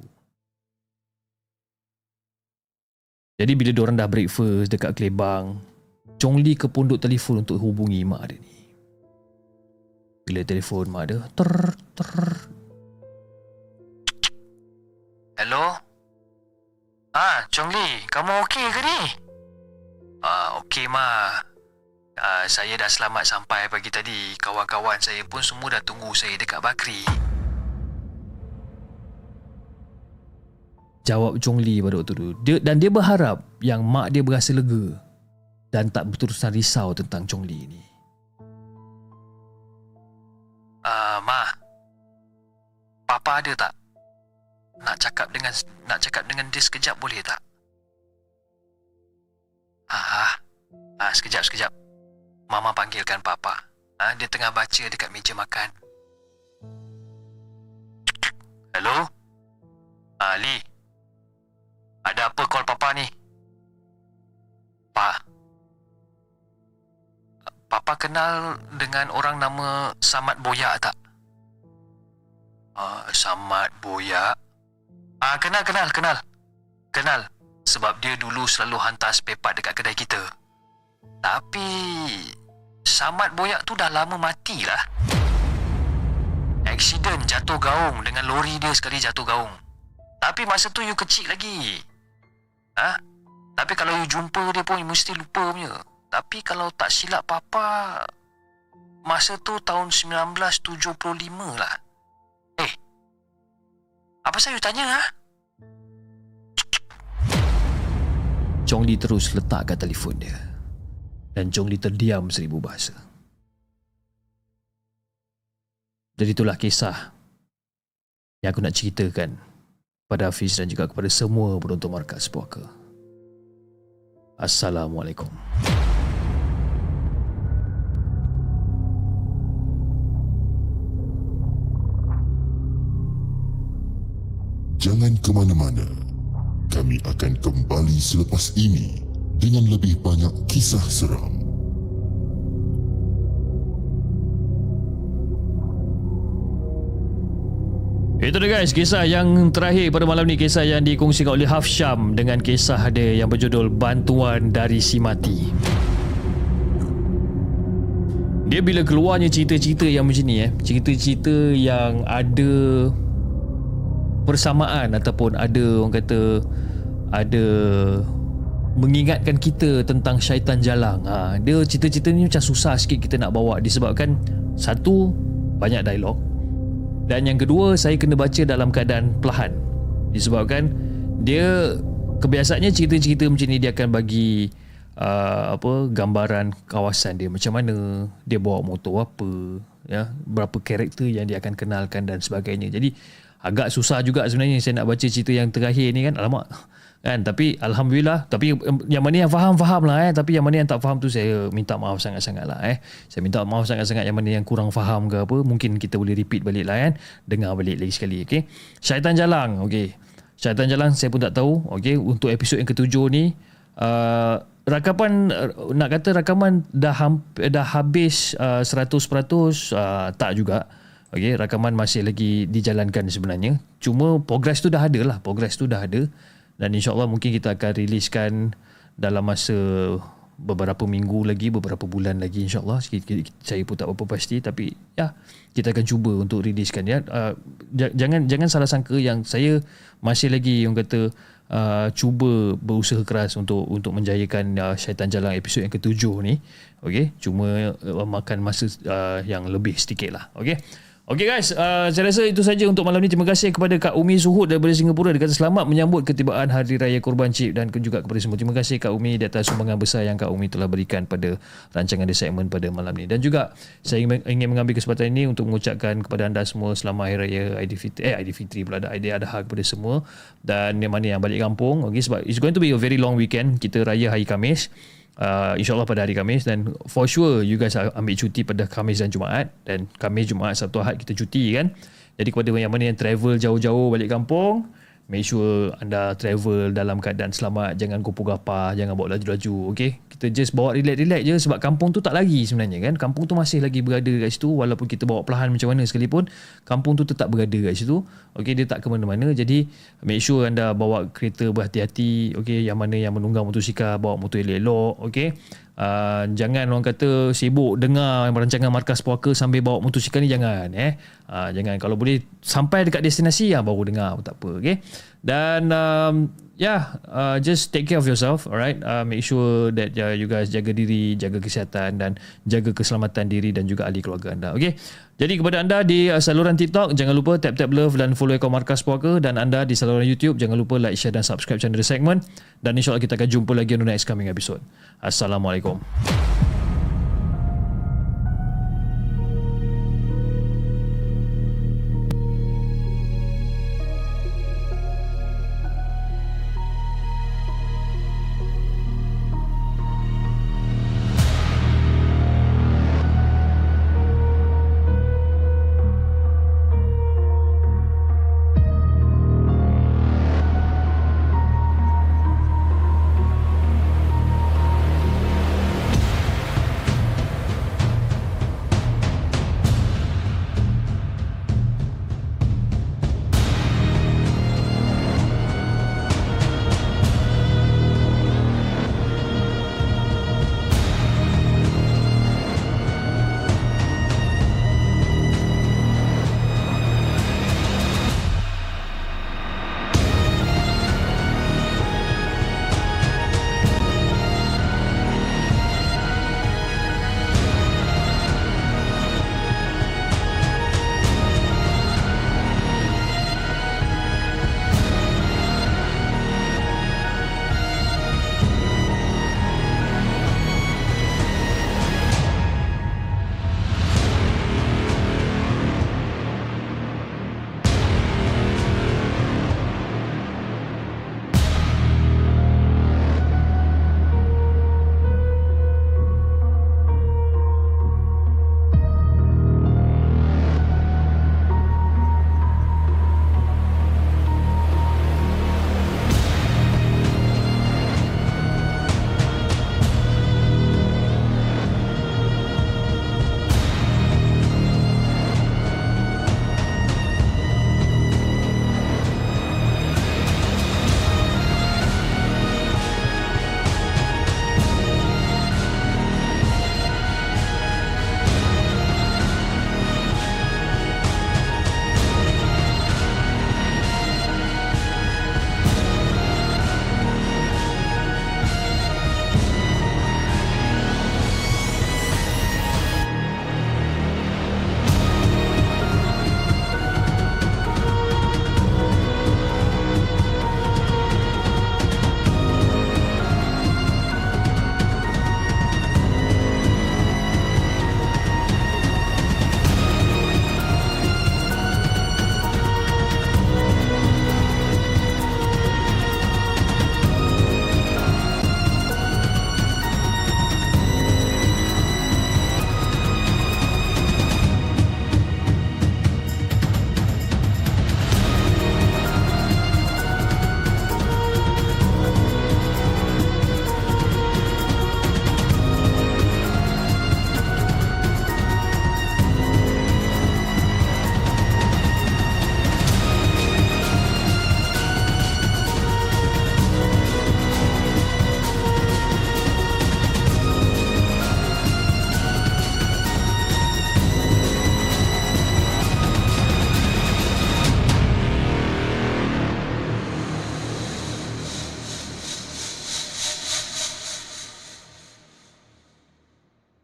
Speaker 2: Jadi bila diorang dah breakfast dekat Kelebang, Chong Li ke pondok telefon untuk hubungi mak dia ni. Bila telefon mak dia, ter ter.
Speaker 4: Hello? Ah, Chong Li, kamu okey ke ni?
Speaker 2: Ah, okey ma. Ah, saya dah selamat sampai pagi tadi. Kawan-kawan saya pun semua dah tunggu saya dekat Bakri. Jawab Chong Li pada waktu tu. Dia, dan dia berharap yang mak dia berasa lega dan tak berterusan risau tentang Chong Li ni.
Speaker 4: Ah, uh, ma. Papa ada tak? Nak cakap dengan nak cakap dengan dia sekejap boleh tak? Ah, ah, sekejap sekejap. Mama panggilkan papa. Ah, dia tengah baca dekat meja makan. Hello? Ali. Ada apa call papa ni? Pa, Papa kenal dengan orang nama Samad Boyak tak? Ah, Samad Boyak. Ah, kenal, kenal, kenal. Kenal. Sebab dia dulu selalu hantar spare part dekat kedai kita. Tapi... Samad Boyak tu dah lama matilah. Aksiden jatuh gaung dengan lori dia sekali jatuh gaung. Tapi masa tu you kecil lagi. Ha? Tapi kalau you jumpa dia pun you mesti lupa punya. Tapi kalau tak silap papa masa tu tahun 1975 lah. Eh. Apa saya tanya ha?
Speaker 2: Chong Li terus letakkan telefon dia. Dan Chong Li terdiam seribu bahasa. Jadi itulah kisah yang aku nak ceritakan pada Hafiz dan juga kepada semua penonton markas puaka. Assalamualaikum.
Speaker 3: Jangan ke mana-mana. Kami akan kembali selepas ini dengan lebih banyak kisah seram.
Speaker 2: Itu dia guys, kisah yang terakhir pada malam ni Kisah yang dikongsikan oleh Hafsyam Dengan kisah dia yang berjudul Bantuan dari Si Mati. Dia bila keluarnya cerita-cerita yang macam ni eh Cerita-cerita yang ada Persamaan ataupun ada orang kata Ada Mengingatkan kita tentang syaitan jalang. Ha, Dia cerita-cerita ni macam susah sikit kita nak bawa. Disebabkan Satu Banyak dialog dan yang kedua saya kena baca dalam keadaan perlahan. Disebabkan dia kebiasaannya cerita-cerita macam ni dia akan bagi uh, apa gambaran kawasan dia. Macam mana dia bawa motor apa ya berapa karakter yang dia akan kenalkan dan sebagainya. Jadi agak susah juga sebenarnya saya nak baca cerita yang terakhir ni kan. Alamak kan tapi alhamdulillah tapi yang mana yang faham faham lah eh. Tapi yang mana yang tak faham tu saya minta maaf sangat-sangat lah eh. Saya minta maaf sangat-sangat yang mana yang kurang faham ke apa mungkin kita boleh repeat balik lah kan. Dengar balik lagi sekali okey. Syaitan jalang okey. Syaitan jalang saya pun tak tahu okey. Untuk episod yang ketujuh ni uh, rakaman nak kata rakaman dah hamp- dah habis uh, 100% uh, tak juga. Okey rakaman masih lagi dijalankan sebenarnya. Cuma progress tu dah ada lah progress tu dah ada dan insyaAllah mungkin kita akan riliskan dalam masa beberapa minggu lagi, beberapa bulan lagi insyaAllah. Saya pun tak apa pasti tapi ya kita akan cuba untuk riliskan ya. Uh, jangan jangan salah sangka yang saya masih lagi yang kata uh, cuba berusaha keras untuk untuk menjayakan uh, Syaitan Jalan episod yang ketujuh ni. Okay, cuma uh, makan masa uh, yang lebih sedikit lah. Okay. Guys, uh, saya rasa itu saja untuk malam ni. Terima kasih kepada Kak Umi Suhud daripada Singapura. Dia kata selamat menyambut ketibaan Hari Raya Kurban Cip dan juga kepada semua. Terima kasih Kak Umi di atas sumbangan besar yang Kak Umi telah berikan pada rancangan The Segment pada malam ni. Dan juga saya ingin mengambil kesempatan ini untuk mengucapkan kepada anda semua selamat Hari Raya Aidilfitri. Eh Aidilfitri pula ada Aidilfitri kepada semua. Dan yang mana yang balik kampung. Okay, sebab it's going to be a very long weekend. Kita raya hari Kamis uh, insyaAllah pada hari Khamis. Dan for sure you guys ambil cuti pada Khamis dan Jumaat. Dan Khamis, Jumaat, Sabtu, Ahad kita cuti kan? Jadi kepada yang mana yang travel jauh-jauh balik kampung make sure anda travel dalam keadaan selamat jangan kupu gapah jangan bawa laju-laju okay? kita just bawa relax-relax je sebab kampung tu tak lagi sebenarnya kan kampung tu masih lagi berada kat situ walaupun kita bawa perlahan macam mana sekalipun kampung tu tetap berada kat situ okay? dia tak ke mana-mana jadi make sure anda bawa kereta berhati-hati okay? yang mana yang menunggang motosikal bawa motor elok-elok okay? Uh, jangan orang kata sibuk dengar rancangan markas puaka sambil bawa motosikal ni jangan eh. Uh, jangan. Kalau boleh sampai dekat destinasi ya baru dengar tak apa okey. Dan um, yeah uh, just take care of yourself alright? Uh, make sure that uh, you guys jaga diri jaga kesihatan dan jaga keselamatan diri dan juga ahli keluarga anda okey jadi kepada anda di saluran TikTok jangan lupa tap tap love dan follow akaun markas puaka. Dan anda di saluran YouTube jangan lupa like share dan subscribe channel The Segment. Dan insyaallah kita akan jumpa lagi on the next coming episode. Assalamualaikum